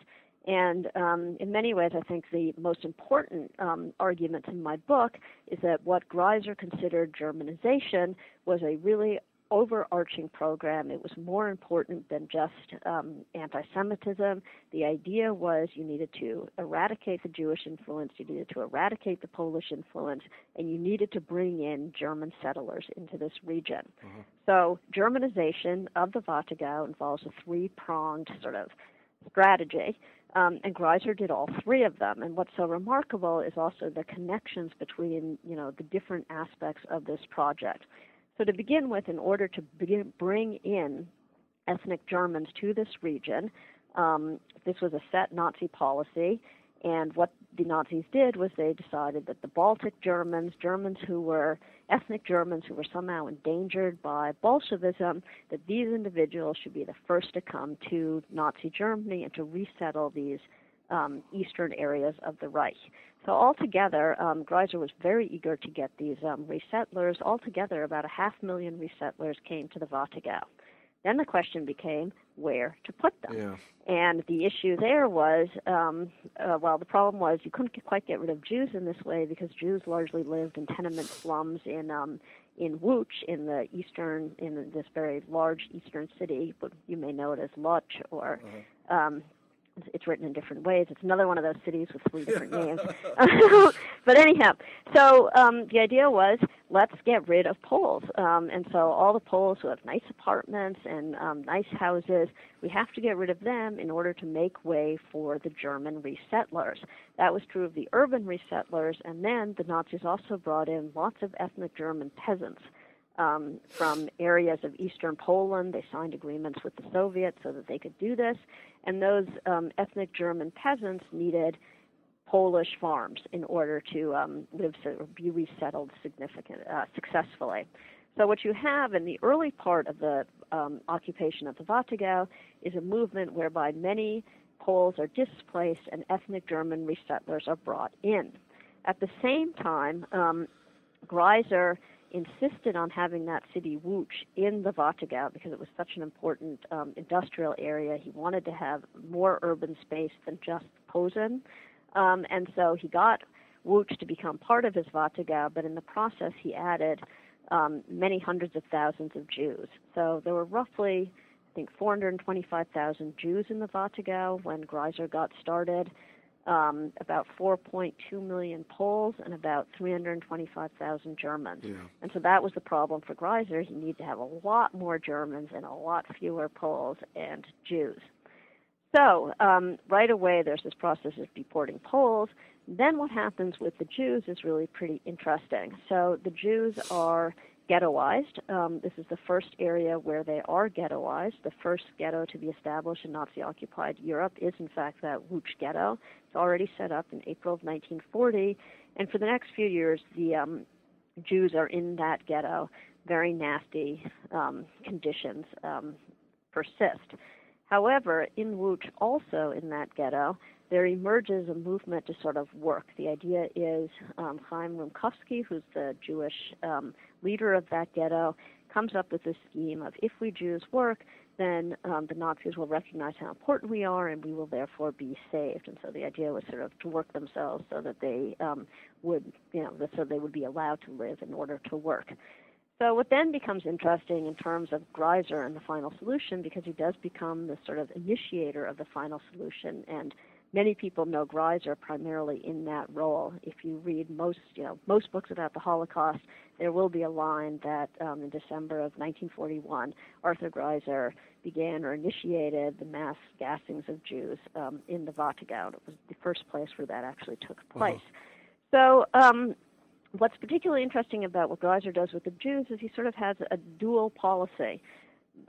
Speaker 2: And um, in many ways, I think the most important um, argument in my book is that what Greiser considered Germanization was a really overarching program. It was more important than just um, anti Semitism. The idea was you needed to eradicate the Jewish influence, you needed to eradicate the Polish influence, and you needed to bring in German settlers into this region. So, Germanization of the Warthegau involves a three pronged sort of strategy. Um, and Greiser did all three of them. And what's so remarkable is also the connections between, you know, the different aspects of this project. So to begin with, in order to begin, bring in ethnic Germans to this region, um, this was a set Nazi policy. And what the Nazis did was they decided that the Baltic Germans, Germans who were ethnic Germans who were somehow endangered by Bolshevism, that these individuals should be the first to come to Nazi Germany and to resettle these um, eastern areas of the Reich. So altogether, um, Greiser was very eager to get these um, resettlers. Altogether, about a half million resettlers came to the Warthegau. Then the question became where to put them.
Speaker 1: Yeah.
Speaker 2: And the issue there was, um, uh, well, the problem was you couldn't quite get rid of Jews in this way because Jews largely lived in tenement slums in um, in Łódź, in the eastern, in this very large eastern city. But you may know it as Lodz or.
Speaker 1: Uh-huh.
Speaker 2: Um, it's written in different ways. It's another one of those cities with three different names. but anyhow, so um, the idea was let's get rid of Poles. Um, and so all the Poles who have nice apartments and um, nice houses, we have to get rid of them in order to make way for the German resettlers. That was true of the urban resettlers, and then the Nazis also brought in lots of ethnic German peasants. Um, from areas of eastern Poland. They signed agreements with the Soviets so that they could do this. And those um, ethnic German peasants needed Polish farms in order to um, live or be resettled significant, uh, successfully. So what you have in the early part of the um, occupation of the Warthegau is a movement whereby many Poles are displaced and ethnic German resettlers are brought in. At the same time, um, Greiser insisted on having that city Łódź in the Warthegau because it was such an important um, industrial area. He wanted to have more urban space than just Posen. Um, and so he got Łódź to become part of his Warthegau, but in the process he added um, many hundreds of thousands of Jews. So there were roughly, I think, 425,000 Jews in the Warthegau when Greiser got started um, about 4.2 million Poles and about 325,000 Germans.
Speaker 1: Yeah.
Speaker 2: And so that was the problem for Greiser. He needed to have a lot more Germans and a lot fewer Poles and Jews. So um, right away, there's this process of deporting Poles. Then what happens with the Jews is really pretty interesting. So the Jews are ghettoized. Um, this is the first area where they are ghettoized. The first ghetto to be established in Nazi occupied Europe is, in fact, that Łódź ghetto. It's already set up in April of 1940. And for the next few years, the um, Jews are in that ghetto. Very nasty um, conditions um, persist. However, in Łódź, also in that ghetto, there emerges a movement to sort of work. The idea is um, Chaim Rumkowski, who's the Jewish um, leader of that ghetto, comes up with this scheme of if we Jews work, then um, the Nazis will recognize how important we are, and we will therefore be saved. And so the idea was sort of to work themselves so that they um, would, you know, so they would be allowed to live in order to work. So what then becomes interesting in terms of Greiser and the final solution, because he does become the sort of initiator of the final solution and many people know Greiser primarily in that role. If you read most, you know, most books about the Holocaust, there will be a line that um, in December of 1941, Arthur Greiser began or initiated the mass gassings of Jews um, in the Warthegau. It was the first place where that actually took place. Uh-huh. So. Um, what's particularly interesting about what Greiser does with the Jews is he sort of has a dual policy.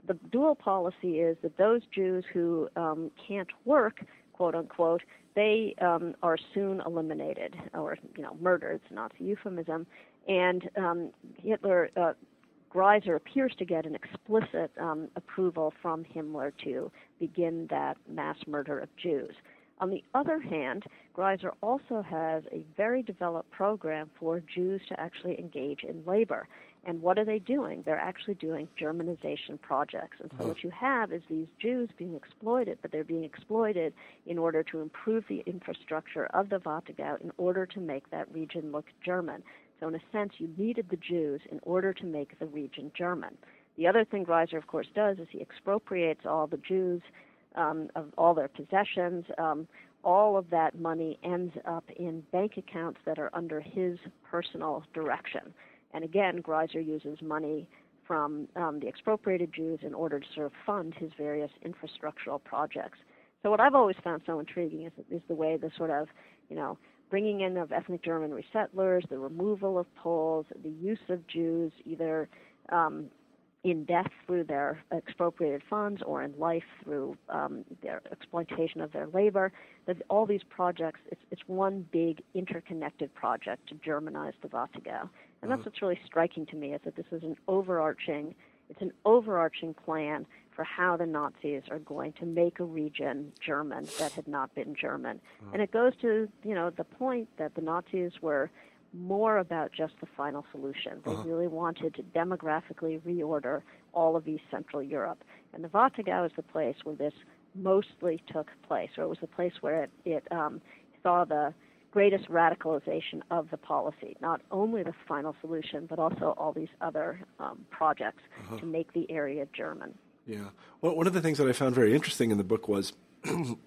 Speaker 2: The dual policy is that those Jews who um, can't work quote unquote, they um, are soon eliminated or you know murdered. It's a Nazi euphemism, and um, Hitler. Uh, Greiser appears to get an explicit um, approval from Himmler to begin that mass murder of Jews. On the other hand, Greiser also has a very developed program for Jews to actually engage in labor. And what are they doing? They're actually doing Germanization projects. And so mm-hmm. what you have is these Jews being exploited, but they're being exploited in order to improve the infrastructure of the Warthegau in order to make that region look German. So in a sense, you needed the Jews in order to make the region German. The other thing Greiser, of course, does is he expropriates all the Jews um, of all their possessions. Um, all of that money ends up in bank accounts that are under his personal direction. And again, Greiser uses money from um, the expropriated Jews in order to sort of fund his various infrastructural projects. So what I've always found so intriguing is, is the way the sort of, you know, bringing in of ethnic German resettlers, the removal of Poles, the use of Jews either um, in death through their expropriated funds or in life through um, their exploitation of their labor. That all these projects, it's, it's one big interconnected project to Germanize the Warthegau. And that's uh-huh. what's really striking to me is that this is an overarching, it's an overarching plan for how the Nazis are going to make a region German that had not been German. Uh-huh. And it goes to, you know, the point that the Nazis were more about just the final solution. They uh-huh. really wanted to demographically reorder all of East Central Europe. And the Warthegau is the place where this mostly took place, or it was the place where it, it um, saw the greatest radicalization of the policy, not only the final solution, but also all these other um, projects uh-huh. to make the area German.
Speaker 1: Yeah. Well, one of the things that I found very interesting in the book was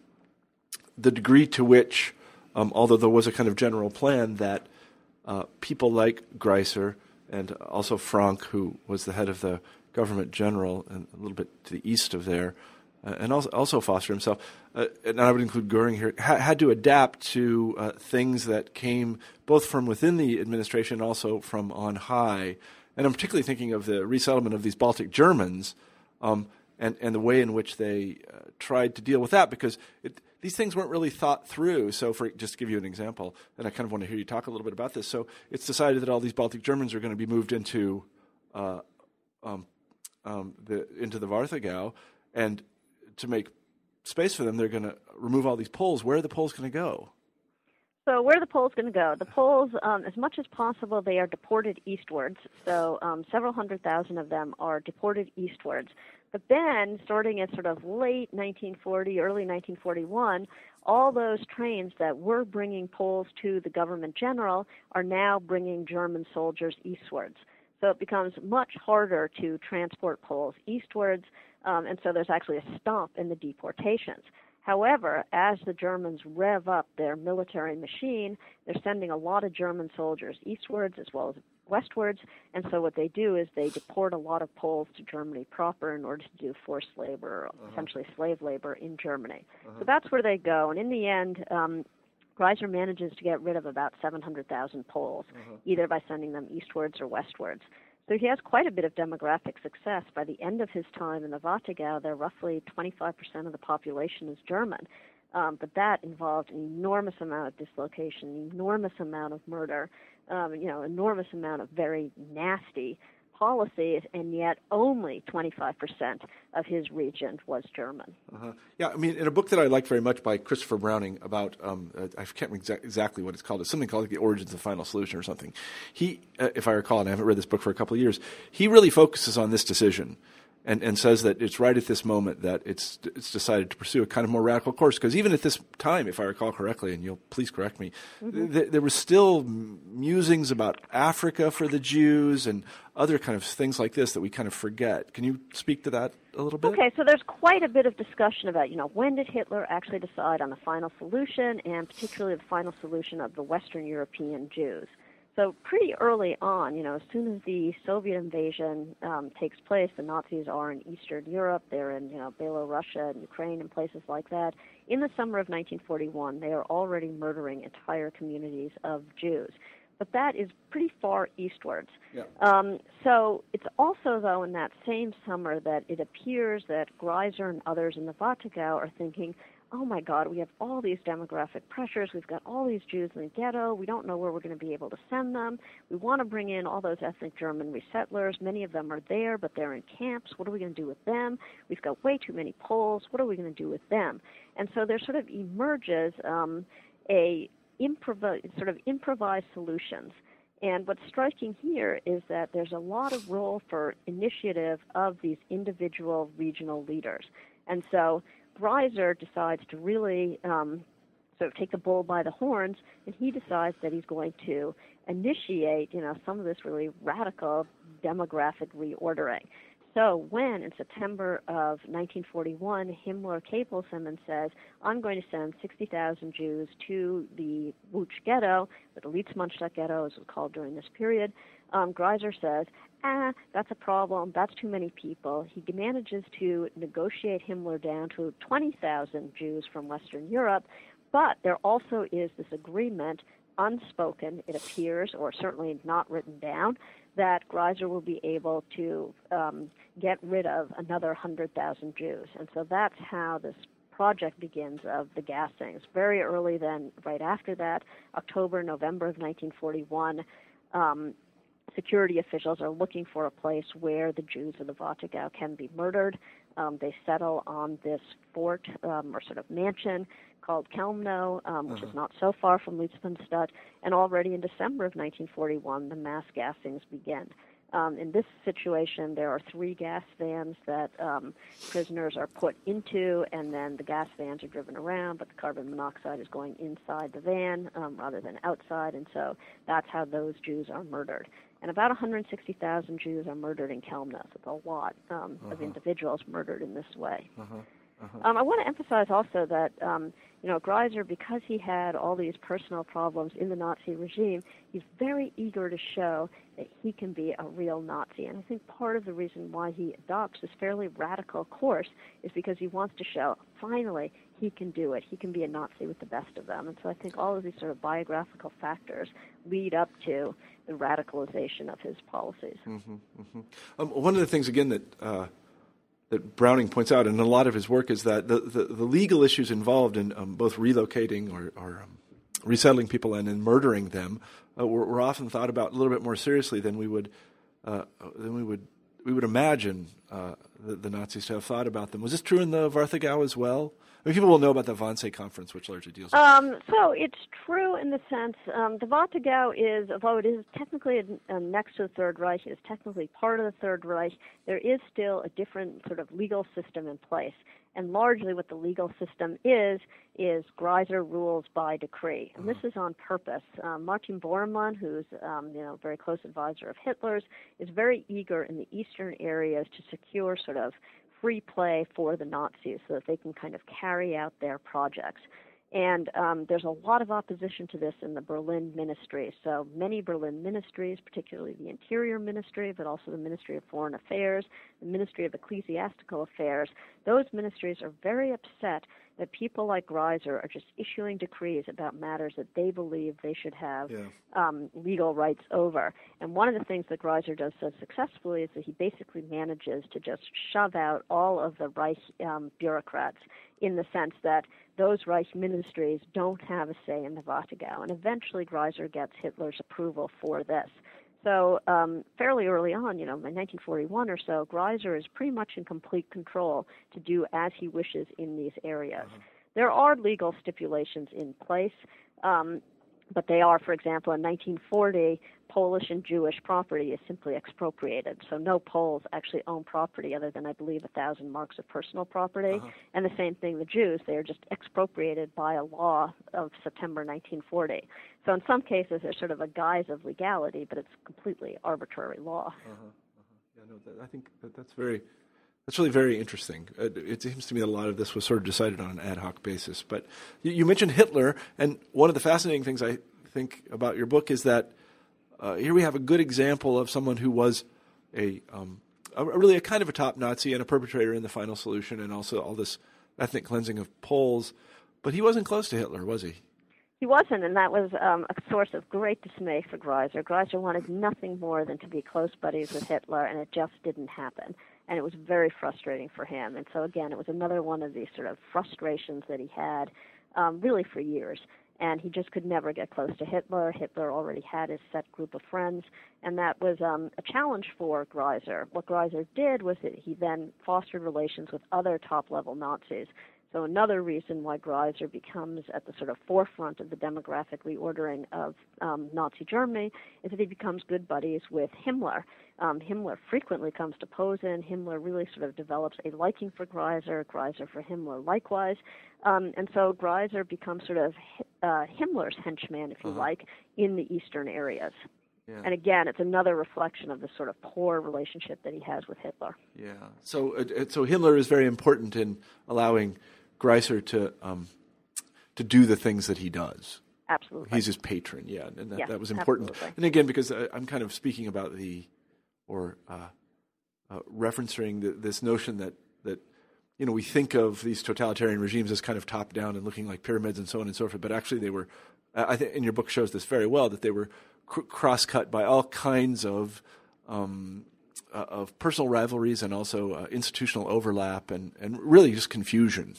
Speaker 1: the degree to which, um, although there was a kind of general plan, that uh, people like Greiser and also Frank, who was the head of the government general and a little bit to the east of there, uh, and also, also Forster himself, uh, and I would include Goering here, ha- had to adapt to uh, things that came both from within the administration and also from on high. And I'm particularly thinking of the resettlement of these Baltic Germans um, and, and the way in which they uh, tried to deal with that because it, these things weren't really thought through. So, for just to give you an example, and I kind of want to hear you talk a little bit about this. So, it's decided that all these Baltic Germans are going to be moved into uh, um, um, the into the Warthegau, and to make space for them, they're going to remove all these Poles. Where are the Poles going to go?
Speaker 2: So where are the Poles going to go? The Poles, um, as much as possible, they are deported eastwards. So um, several hundred thousand of them are deported eastwards. But then, starting at sort of late 1940, early 1941, all those trains that were bringing Poles to the government general are now bringing German soldiers eastwards. So it becomes much harder to transport Poles eastwards, um, and so there's actually a stop in the deportations. However, as the Germans rev up their military machine, they're sending a lot of German soldiers eastwards as well as westwards, and so what they do is they deport a lot of Poles to Germany proper in order to do forced labor, uh-huh. essentially slave labor in Germany. Uh-huh. So that's where they go, and in the end, um, Greiser manages to get rid of about 700,000 Poles, uh-huh. either by sending them eastwards or westwards. So he has quite a bit of demographic success. By the end of his time in the Warthegau, there roughly 25% of the population is German. Um, but that involved an enormous amount of dislocation, an enormous amount of murder, um, you know, enormous amount of very nasty policies, and yet only 25% of his region was German.
Speaker 1: Uh-huh. Yeah, I mean, in a book that I like very much by Christopher Browning about, um, uh, I can't remember exa- exactly what it's called, it's something called like The Origins of the Final Solution or something. He, uh, if I recall, and I haven't read this book for a couple of years, he really focuses on this decision and, and says that it's right at this moment that it's it's decided to pursue a kind of more radical course. Because even at this time, if I recall correctly, and you'll please correct me, mm-hmm. th- there were still musings about Africa for the Jews and other kind of things like this that we kind of forget. Can you speak to that a little bit?
Speaker 2: Okay, so there's quite a bit of discussion about, you know, when did Hitler actually decide on the final solution, and particularly the final solution of the Western European Jews. So pretty early on, you know, as soon as the Soviet invasion um, takes place, the Nazis are in Eastern Europe. They're in, you know, Belarus and Ukraine and places like that. In the summer of 1941, they are already murdering entire communities of Jews. But that is pretty far eastwards.
Speaker 1: Yeah.
Speaker 2: Um, so it's also, though, in that same summer that it appears that Greiser and others in the Warthegau are thinking, oh my God, we have all these demographic pressures. We've got all these Jews in the ghetto. We don't know where we're going to be able to send them. We want to bring in all those ethnic German resettlers. Many of them are there, but they're in camps. What are we going to do with them? We've got way too many Poles. What are we going to do with them? And so there sort of emerges um, a sort of improvised solutions. And what's striking here is that there's a lot of role for initiative of these individual regional leaders. And so Greiser decides to really um, sort of take the bull by the horns, and he decides that he's going to initiate, you know, some of this really radical demographic reordering. So when in September of 1941 Himmler cables him and says, "I'm going to send 60,000 Jews to the Łódź ghetto, the Litzmannstadt ghetto, as it was called during this period," um, Greiser says, "Ah, that's a problem. That's too many people." He manages to negotiate Himmler down to 20,000 Jews from Western Europe, but there also is this agreement unspoken, it appears, or certainly not written down, that Greiser will be able to um, get rid of another 100,000 Jews. And so that's how this project begins of the gassings. Very early then, right after that, October, November of 1941, um, security officials are looking for a place where the Jews of the Warthegau can be murdered. Um, they settle on this fort um, or sort of mansion called Chelmno, um, which uh-huh. is not so far from Litzmannstadt. And already in December of 1941, the mass gassings begin. Um, in this situation, there are three gas vans that um, prisoners are put into, and then the gas vans are driven around, but the carbon monoxide is going inside the van um, rather than outside, and so that's how those Jews are murdered. And about 160,000 Jews are murdered in Chelmno. It's a lot um, uh-huh. of individuals murdered in this way. Uh-huh. Uh-huh. Um, I want to emphasize also that um, you know Greiser, because he had all these personal problems in the Nazi regime, he's very eager to show that he can be a real Nazi. And I think part of the reason why he adopts this fairly radical course is because he wants to show finally he can do it. He can be a Nazi with the best of them. And so I think all of these sort of biographical factors lead up to the radicalization of his policies.
Speaker 1: Mm-hmm, mm-hmm. Um, one of the things, again, that uh, that Browning points out in a lot of his work is that the, the, the legal issues involved in um, both relocating or, or um, resettling people and in murdering them uh, were, were, often thought about a little bit more seriously than we would uh, than we would we would imagine uh, the, the, Nazis to have thought about them. Was this true in the Warthegau as well? I mean, people will know about the Wannsee conference, which largely deals. with
Speaker 2: um, So it's true in the sense um, the Warthegau is, although it is technically next to the Third Reich, it is technically part of the Third Reich. There is still a different sort of legal system in place, and largely what the legal system is is Greiser rules by decree, and this uh-huh. is on purpose. Um, Martin Bormann, who's um, you know very close advisor of Hitler's, is very eager in the eastern areas to secure sort of free play for the Nazis so that they can kind of carry out their projects. And um, there's a lot of opposition to this in the Berlin ministry. So many Berlin ministries, particularly the Interior Ministry, but also the Ministry of Foreign Affairs, the Ministry of Ecclesiastical Affairs, those ministries are very upset that people like Greiser are just issuing decrees about matters that they believe they should have yeah. um, legal rights over. And one of the things that Greiser does so successfully is that he basically manages to just shove out all of the Reich um, bureaucrats in the sense that those Reich ministries don't have a say in the Warthegau. And eventually Greiser gets Hitler's approval for this. So um, fairly early on, you know, in 1941 or so, Greiser is pretty much in complete control to do as he wishes in these areas. Uh-huh. There are legal stipulations in place. Um, but they are, for example, in 1940, Polish and Jewish property is simply expropriated. So no Poles actually own property other than, I believe, a thousand marks of personal property. Uh-huh. And the same thing, the Jews, they are just expropriated by a law of September 1940. So in some cases, there's sort of a guise of legality, but it's completely arbitrary law.
Speaker 1: Uh-huh. Uh-huh. Yeah, no, that, I think that that's very that's really very interesting. Uh, it seems to me that a lot of this was sort of decided on an ad hoc basis. But you, mentioned Hitler, and one of the fascinating things I think about your book is that uh, here we have a good example of someone who was a, um, a, really a kind of a top Nazi and a perpetrator in the final solution, and also all this ethnic cleansing of Poles. But he wasn't close to Hitler, was he?
Speaker 2: He wasn't, and that was um, a source of great dismay for Greiser. Greiser wanted nothing more than to be close buddies with Hitler, and it just didn't happen and it was very frustrating for him. And so again, it was another one of these sort of frustrations that he had um, really for years. And he just could never get close to Hitler. Hitler already had his set group of friends, and that was um, a challenge for Greiser. What Greiser did was that he then fostered relations with other top level Nazis. So another reason why Greiser becomes at the sort of forefront of the demographic reordering of um, Nazi Germany is that he becomes good buddies with Himmler. Um, Himmler frequently comes to Posen. Himmler really sort of develops a liking for Greiser, Greiser for Himmler likewise. Um, and so Greiser becomes sort of uh, Himmler's henchman, if you uh-huh. like, in the eastern areas. Yeah. And again, it's another reflection of the sort of poor relationship that he has with Hitler.
Speaker 1: Yeah. So, uh, so Himmler is very important in allowing Greiser to um, to do the things that he does.
Speaker 2: Absolutely.
Speaker 1: He's his patron. Yeah, and that, that was important.
Speaker 2: Absolutely.
Speaker 1: And again, because I, am kind of speaking about the or uh, uh, referencing the, this notion that that you know we think of these totalitarian regimes as kind of top down and looking like pyramids and so on and so forth, but actually they were. I think, and your book shows this very well that they were cr- cross cut by all kinds of um, uh, of personal rivalries and also uh, institutional overlap and, and really just confusion.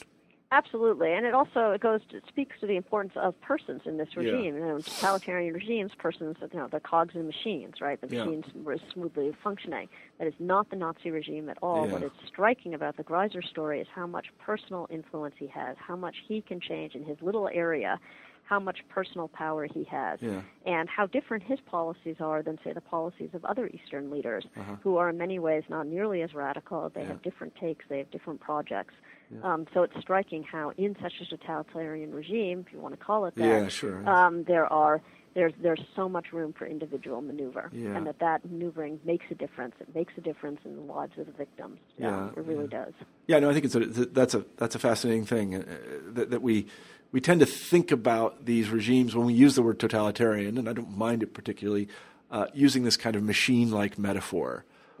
Speaker 2: Absolutely, and it also it goes to, it speaks to the importance of persons in this regime. Yeah. You know, in totalitarian regimes, persons you know they're cogs in machines, right? The machines yeah. were smoothly functioning. That is not the Nazi regime at all. Yeah. What is striking about the Greiser story is how much personal influence he has, how much he can change in his little area how much personal power he has
Speaker 1: yeah.
Speaker 2: and how different his policies are than say the policies of other eastern leaders
Speaker 1: uh-huh.
Speaker 2: who are in many ways not nearly as radical they
Speaker 1: yeah.
Speaker 2: have different takes they have different projects
Speaker 1: yeah.
Speaker 2: um, so it's striking how in such a totalitarian regime if you want to call it that
Speaker 1: yeah, sure.
Speaker 2: um, there are there's there's so much room for individual maneuver,
Speaker 1: yeah.
Speaker 2: and that that maneuvering makes a difference. It makes a difference in the lives of the victims.
Speaker 1: Yeah,
Speaker 2: it really
Speaker 1: yeah.
Speaker 2: does.
Speaker 1: Yeah, no, I think it's a, that's a that's a fascinating thing uh, that, that we we tend to think about these regimes when we use the word totalitarian, and I don't mind it particularly, uh, using this kind of machine like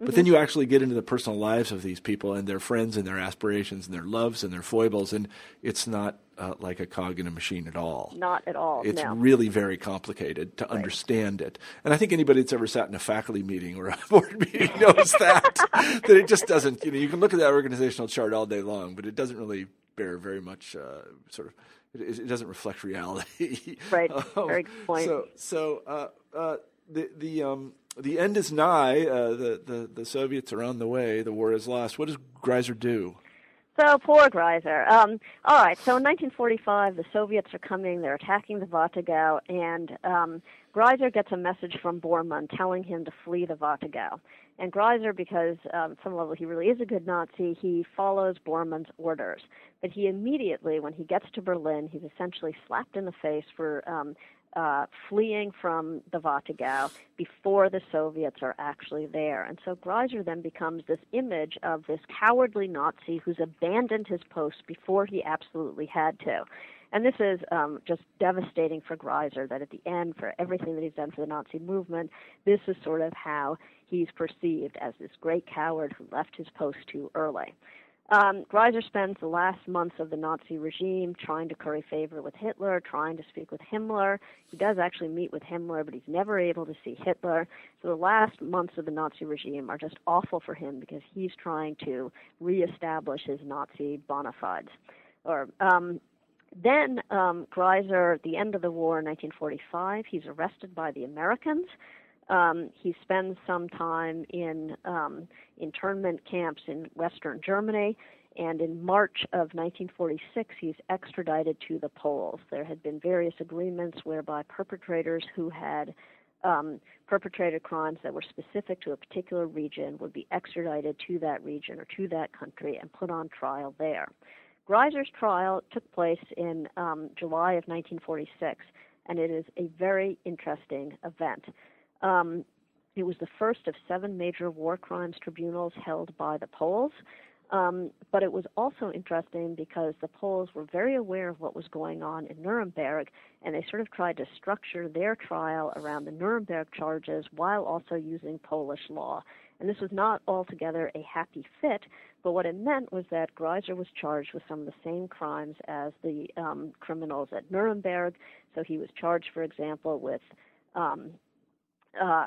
Speaker 1: Mm-hmm. But then you actually get into the personal lives of these people and their friends and their aspirations and their loves and their foibles, and it's not uh, like a cog in a machine at all.
Speaker 2: Not at all.
Speaker 1: It's
Speaker 2: no.
Speaker 1: really very complicated to
Speaker 2: right.
Speaker 1: understand it. And I think anybody that's ever sat in a faculty meeting or a board meeting knows that. that it just doesn't, you know, you can look at that organizational chart all day long, but it doesn't really bear very much uh, sort of it, it doesn't reflect reality.
Speaker 2: Right. um, Very good point.
Speaker 1: So, so uh, uh, the the um, the end is nigh. Uh, the, the the Soviets are on the way. The war is lost. What does Greiser do?
Speaker 2: So poor Greiser. Um, all right. So in 1945, the Soviets are coming. They're attacking the Warthegau, and um, Greiser gets a message from Bormann telling him to flee the Warthegau. And Greiser, because um, some level he really is a good Nazi, he follows Bormann's orders. But he immediately, when he gets to Berlin, he's essentially slapped in the face for um, uh, fleeing from the Warthegau before the Soviets are actually there. And so Greiser then becomes this image of this cowardly Nazi who's abandoned his post before he absolutely had to. And this is um, just devastating for Greiser that at the end, for everything that he's done for the Nazi movement, this is sort of how he's perceived as this great coward who left his post too early. Um, Greiser spends the last months of the Nazi regime trying to curry favor with Hitler, trying to speak with Himmler. He does actually meet with Himmler, but he's never able to see Hitler. So the last months of the Nazi regime are just awful for him because he's trying to reestablish his Nazi bona fides. Or um, then um, Greiser, at the end of the war in 1945, he's arrested by the Americans. Um, he spends some time in um, internment camps in Western Germany, and in March of 1946, he's extradited to the Poles. There had been various agreements whereby perpetrators who had um, perpetrated crimes that were specific to a particular region would be extradited to that region or to that country and put on trial there. Greiser's trial took place in um, July of 1946, and it is a very interesting event. Um, it was the first of seven major war crimes tribunals held by the Poles. Um, but it was also interesting because the Poles were very aware of what was going on in Nuremberg, and they sort of tried to structure their trial around the Nuremberg charges while also using Polish law. And this was not altogether a happy fit, but what it meant was that Greiser was charged with some of the same crimes as the um, criminals at Nuremberg. So he was charged, for example, with um, uh,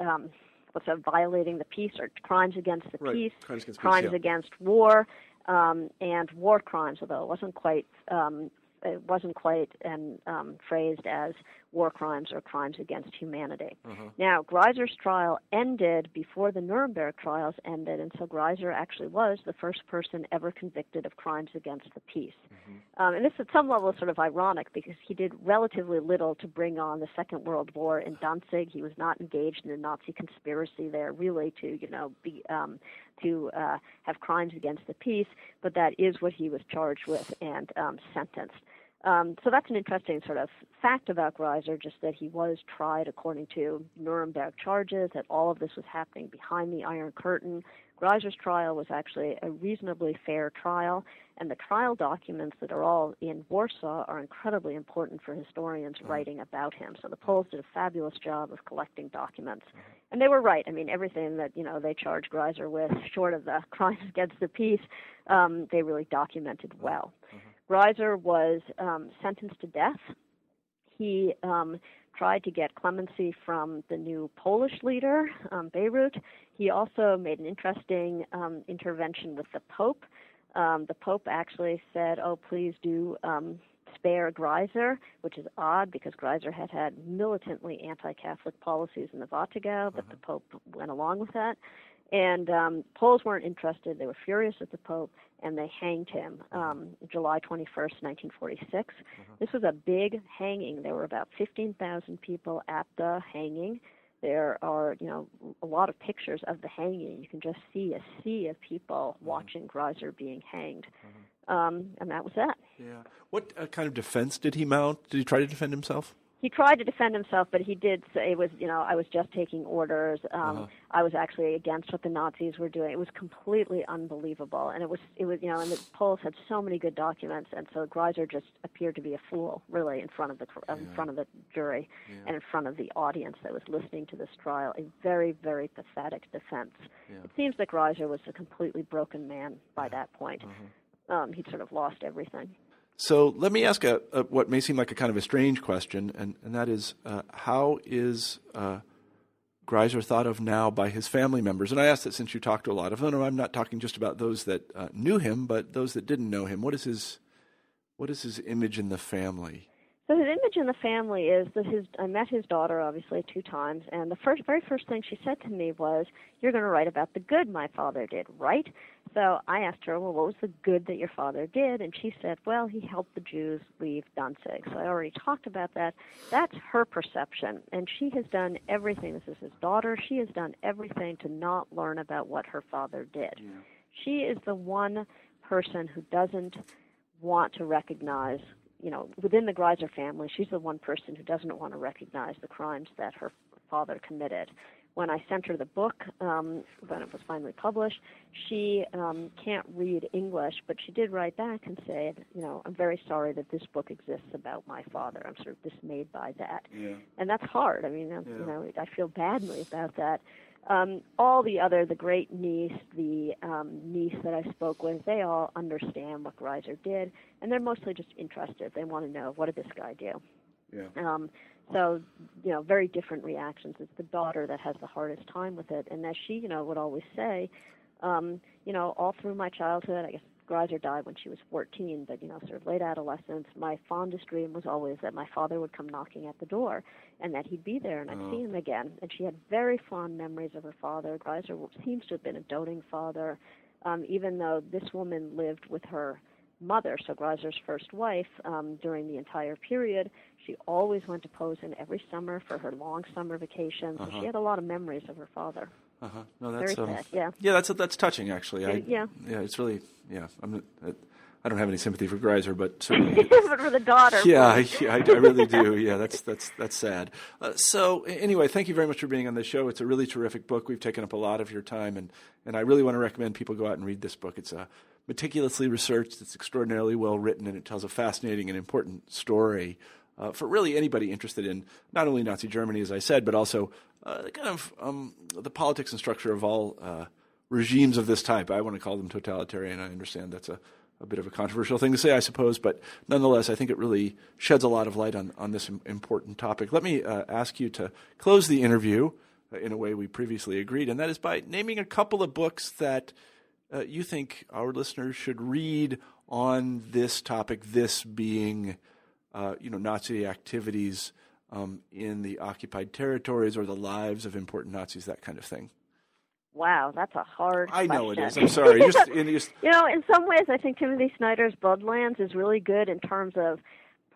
Speaker 2: um, what's that, violating the peace or crimes against the
Speaker 1: right.
Speaker 2: peace,
Speaker 1: crimes against,
Speaker 2: crimes
Speaker 1: peace, yeah.
Speaker 2: against war, um, and war crimes. Although it wasn't quite um, it wasn't quite and um, phrased as war crimes or crimes against humanity.
Speaker 1: Uh-huh.
Speaker 2: Now, Greiser's trial ended before the Nuremberg trials ended, and so Greiser actually was the first person ever convicted of crimes against the peace.
Speaker 1: Mm-hmm.
Speaker 2: Um, and this, at some level, is sort of ironic because he did relatively little to bring on the Second World War in Danzig. He was not engaged in a Nazi conspiracy there, really, to you know be um, to uh, have crimes against the peace. But that is what he was charged with and um, sentenced. Um, so that's an interesting sort of fact about Greiser, just that he was tried according to Nuremberg charges, that all of this was happening behind the Iron Curtain. Greiser's trial was actually a reasonably fair trial, and the trial documents that are all in Warsaw are incredibly important for historians mm-hmm. writing about him. So the Poles did a fabulous job of collecting documents. Mm-hmm. And they were right. I mean, everything that, you know, they charged Greiser with, short of the crimes against the peace, um, they really documented well. Mm-hmm. Greiser was um, sentenced to death. He um, tried to get clemency from the new Polish leader, um, Bierut. He also made an interesting um, intervention with the Pope. Um, the Pope actually said, "Oh, please do um, spare Greiser," which is odd because Greiser had had militantly anti-Catholic policies in the Warthegau, but the Pope went along with that. And um, Poles weren't interested. They were furious at the Pope, and they hanged him um, July 21st, 1946. Mm-hmm. This was a big hanging. There were about 15,000 people at the hanging. There are, you know, a lot of pictures of the hanging. You can just see a sea of people mm-hmm. watching Greiser being hanged. Mm-hmm. Um, and that was that.
Speaker 1: Yeah. What uh, kind of defense did he mount? Did he try to defend himself?
Speaker 2: He tried to defend himself, but he did say it was, you know, I was just taking orders. Um, uh-huh. I was actually against what the Nazis were doing. It was completely unbelievable, and it was, it was, you know, and the Poles had so many good documents, and so Greiser just appeared to be a fool, really, in front of the yeah. in front of the jury yeah. and in front of the audience that was listening to this trial. A very, very pathetic defense. Yeah. It seems that Greiser was a completely broken man by that point. Uh-huh. Um, he'd sort of lost everything.
Speaker 1: So let me ask a, a, what may seem like a kind of a strange question, and, and that is uh, how is uh, Greiser thought of now by his family members? And I ask that since you talked to a lot of them, I'm not talking just about those that uh, knew him, but those that didn't know him. What is his what is his image in the family?
Speaker 2: So his image in the family is that his I met his daughter obviously two times and the first very first thing she said to me was, You're gonna write about the good my father did, right? So I asked her, Well, what was the good that your father did? And she said, Well, he helped the Jews leave Danzig. So I already talked about that. That's her perception. And she has done everything. This is his daughter. She has done everything to not learn about what her father did. Yeah. She is the one person who doesn't want to recognize you know, within the Greiser family, she's the one person who doesn't want to recognize the crimes that her father committed. When I sent her the book, um, when it was finally published, she um, can't read English, but she did write back and say, you know, I'm very sorry that this book exists about my father. I'm sort of dismayed by that. Yeah. And that's hard. I mean, yeah. you know, I feel badly about that. Um, all the other, the great niece, the um, niece that I spoke with, they all understand what Greiser did, and they're mostly just interested. They want to know what did this guy do. Yeah. Um, so, you know, very different reactions. It's the daughter that has the hardest time with it, and as she, you know, would always say, um, you know, all through my childhood, I guess Greiser died when she was 14, but you know, sort of late adolescence. My fondest dream was always that my father would come knocking at the door, and that he'd be there, and I'd oh. see him again. And she had very fond memories of her father. Greiser seems to have been a doting father, um, even though this woman lived with her mother, so Greiser's first wife, um, during the entire period. She always went to Posen every summer for her long summer vacations. Uh-huh. So she had a lot of memories of her father.
Speaker 1: Uh huh. No, that's
Speaker 2: um, sad. Yeah.
Speaker 1: Yeah, that's that's touching actually.
Speaker 2: I, yeah.
Speaker 1: Yeah, it's really yeah. I'm. I don't have any sympathy for Greiser, but certainly.
Speaker 2: but for the daughter.
Speaker 1: Yeah, yeah I, I, really do. Yeah, that's that's that's sad. Uh, so anyway, thank you very much for being on the show. It's a really terrific book. We've taken up a lot of your time, and and I really want to recommend people go out and read this book. It's a meticulously researched. It's extraordinarily well written, and it tells a fascinating and important story uh, for really anybody interested in not only Nazi Germany, as I said, but also uh, kind of um, the politics and structure of all uh, regimes of this type. I want to call them totalitarian. I understand that's a, a, bit of a controversial thing to say, I suppose, but nonetheless, I think it really sheds a lot of light on, on this important topic. Let me uh, ask you to close the interview uh, in a way we previously agreed, and that is by naming a couple of books that uh, you think our listeners should read on this topic, this being, uh, you know, Nazi activities um, in the occupied territories or the lives of important Nazis, that kind of thing?
Speaker 2: Wow, that's a hard.
Speaker 1: I
Speaker 2: question.
Speaker 1: know it is. I'm sorry. Just, just...
Speaker 2: you know, in some ways, I think Timothy Snyder's Bloodlands is really good in terms of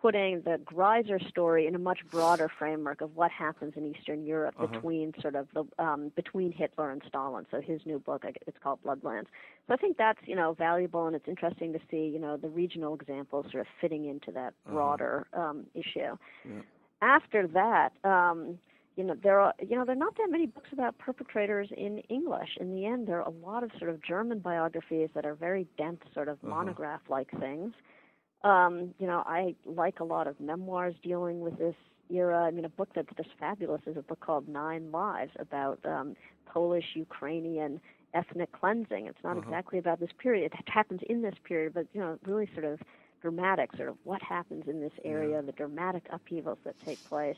Speaker 2: putting the Greiser story in a much broader framework of what happens in Eastern Europe uh-huh. between sort of the um, between Hitler and Stalin. So his new book, it's called Bloodlands. So I think that's you know valuable, and it's interesting to see you know the regional examples sort of fitting into that uh-huh. broader uh-huh. um, issue. Yeah. After that. Um, you know there are you know there are not that many books about perpetrators in English. In the end, there are a lot of sort of German biographies that are very dense, sort of uh-huh. monograph-like things. Um, you know, I like a lot of memoirs dealing with this era. I mean, a book that's just fabulous is a book called Nine Lives about um, Polish Ukrainian ethnic cleansing. It's not uh-huh. exactly about this period. It happens in this period, but you know, really sort of dramatic, sort of what happens in this area, yeah. the dramatic upheavals that take place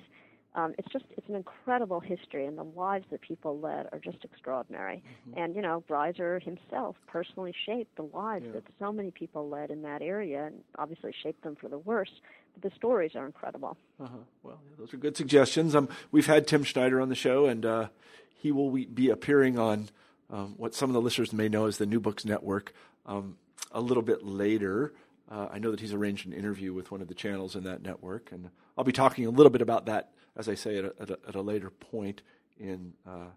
Speaker 2: um, it's just it's an incredible history, and the lives that people led are just extraordinary. Mm-hmm. And you know, Greiser himself personally shaped the lives yeah. that so many people led in that area, and obviously shaped them for the worse. But the stories are incredible.
Speaker 1: Uh-huh. Well, those are good suggestions. Um, we've had Tim Snyder on the show, and uh, he will be appearing on um, what some of the listeners may know as the New Books Network um, a little bit later. Uh, I know that he's arranged an interview with one of the channels in that network, and I'll be talking a little bit about that as I say, at a, at a, at a later point in uh,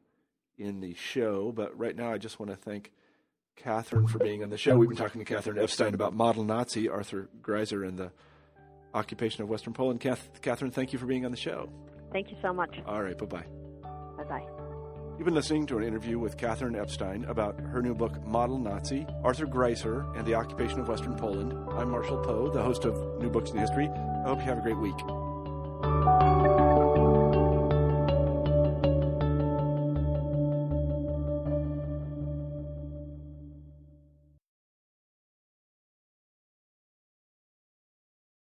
Speaker 1: in the show. But right now, I just want to thank Catherine for being on the show. We've been talking to Catherine Epstein about Model Nazi, Arthur Greiser, and the occupation of Western Poland. Kath- Catherine, thank you for being on the show.
Speaker 2: Thank you so much.
Speaker 1: All right, bye bye.
Speaker 2: Bye bye.
Speaker 1: You've been listening to an interview with Catherine Epstein about her new book, Model Nazi, Arthur Greiser, and the Occupation of Western Poland. I'm Marshall Poe, the host of New Books in History. I hope you have a great week.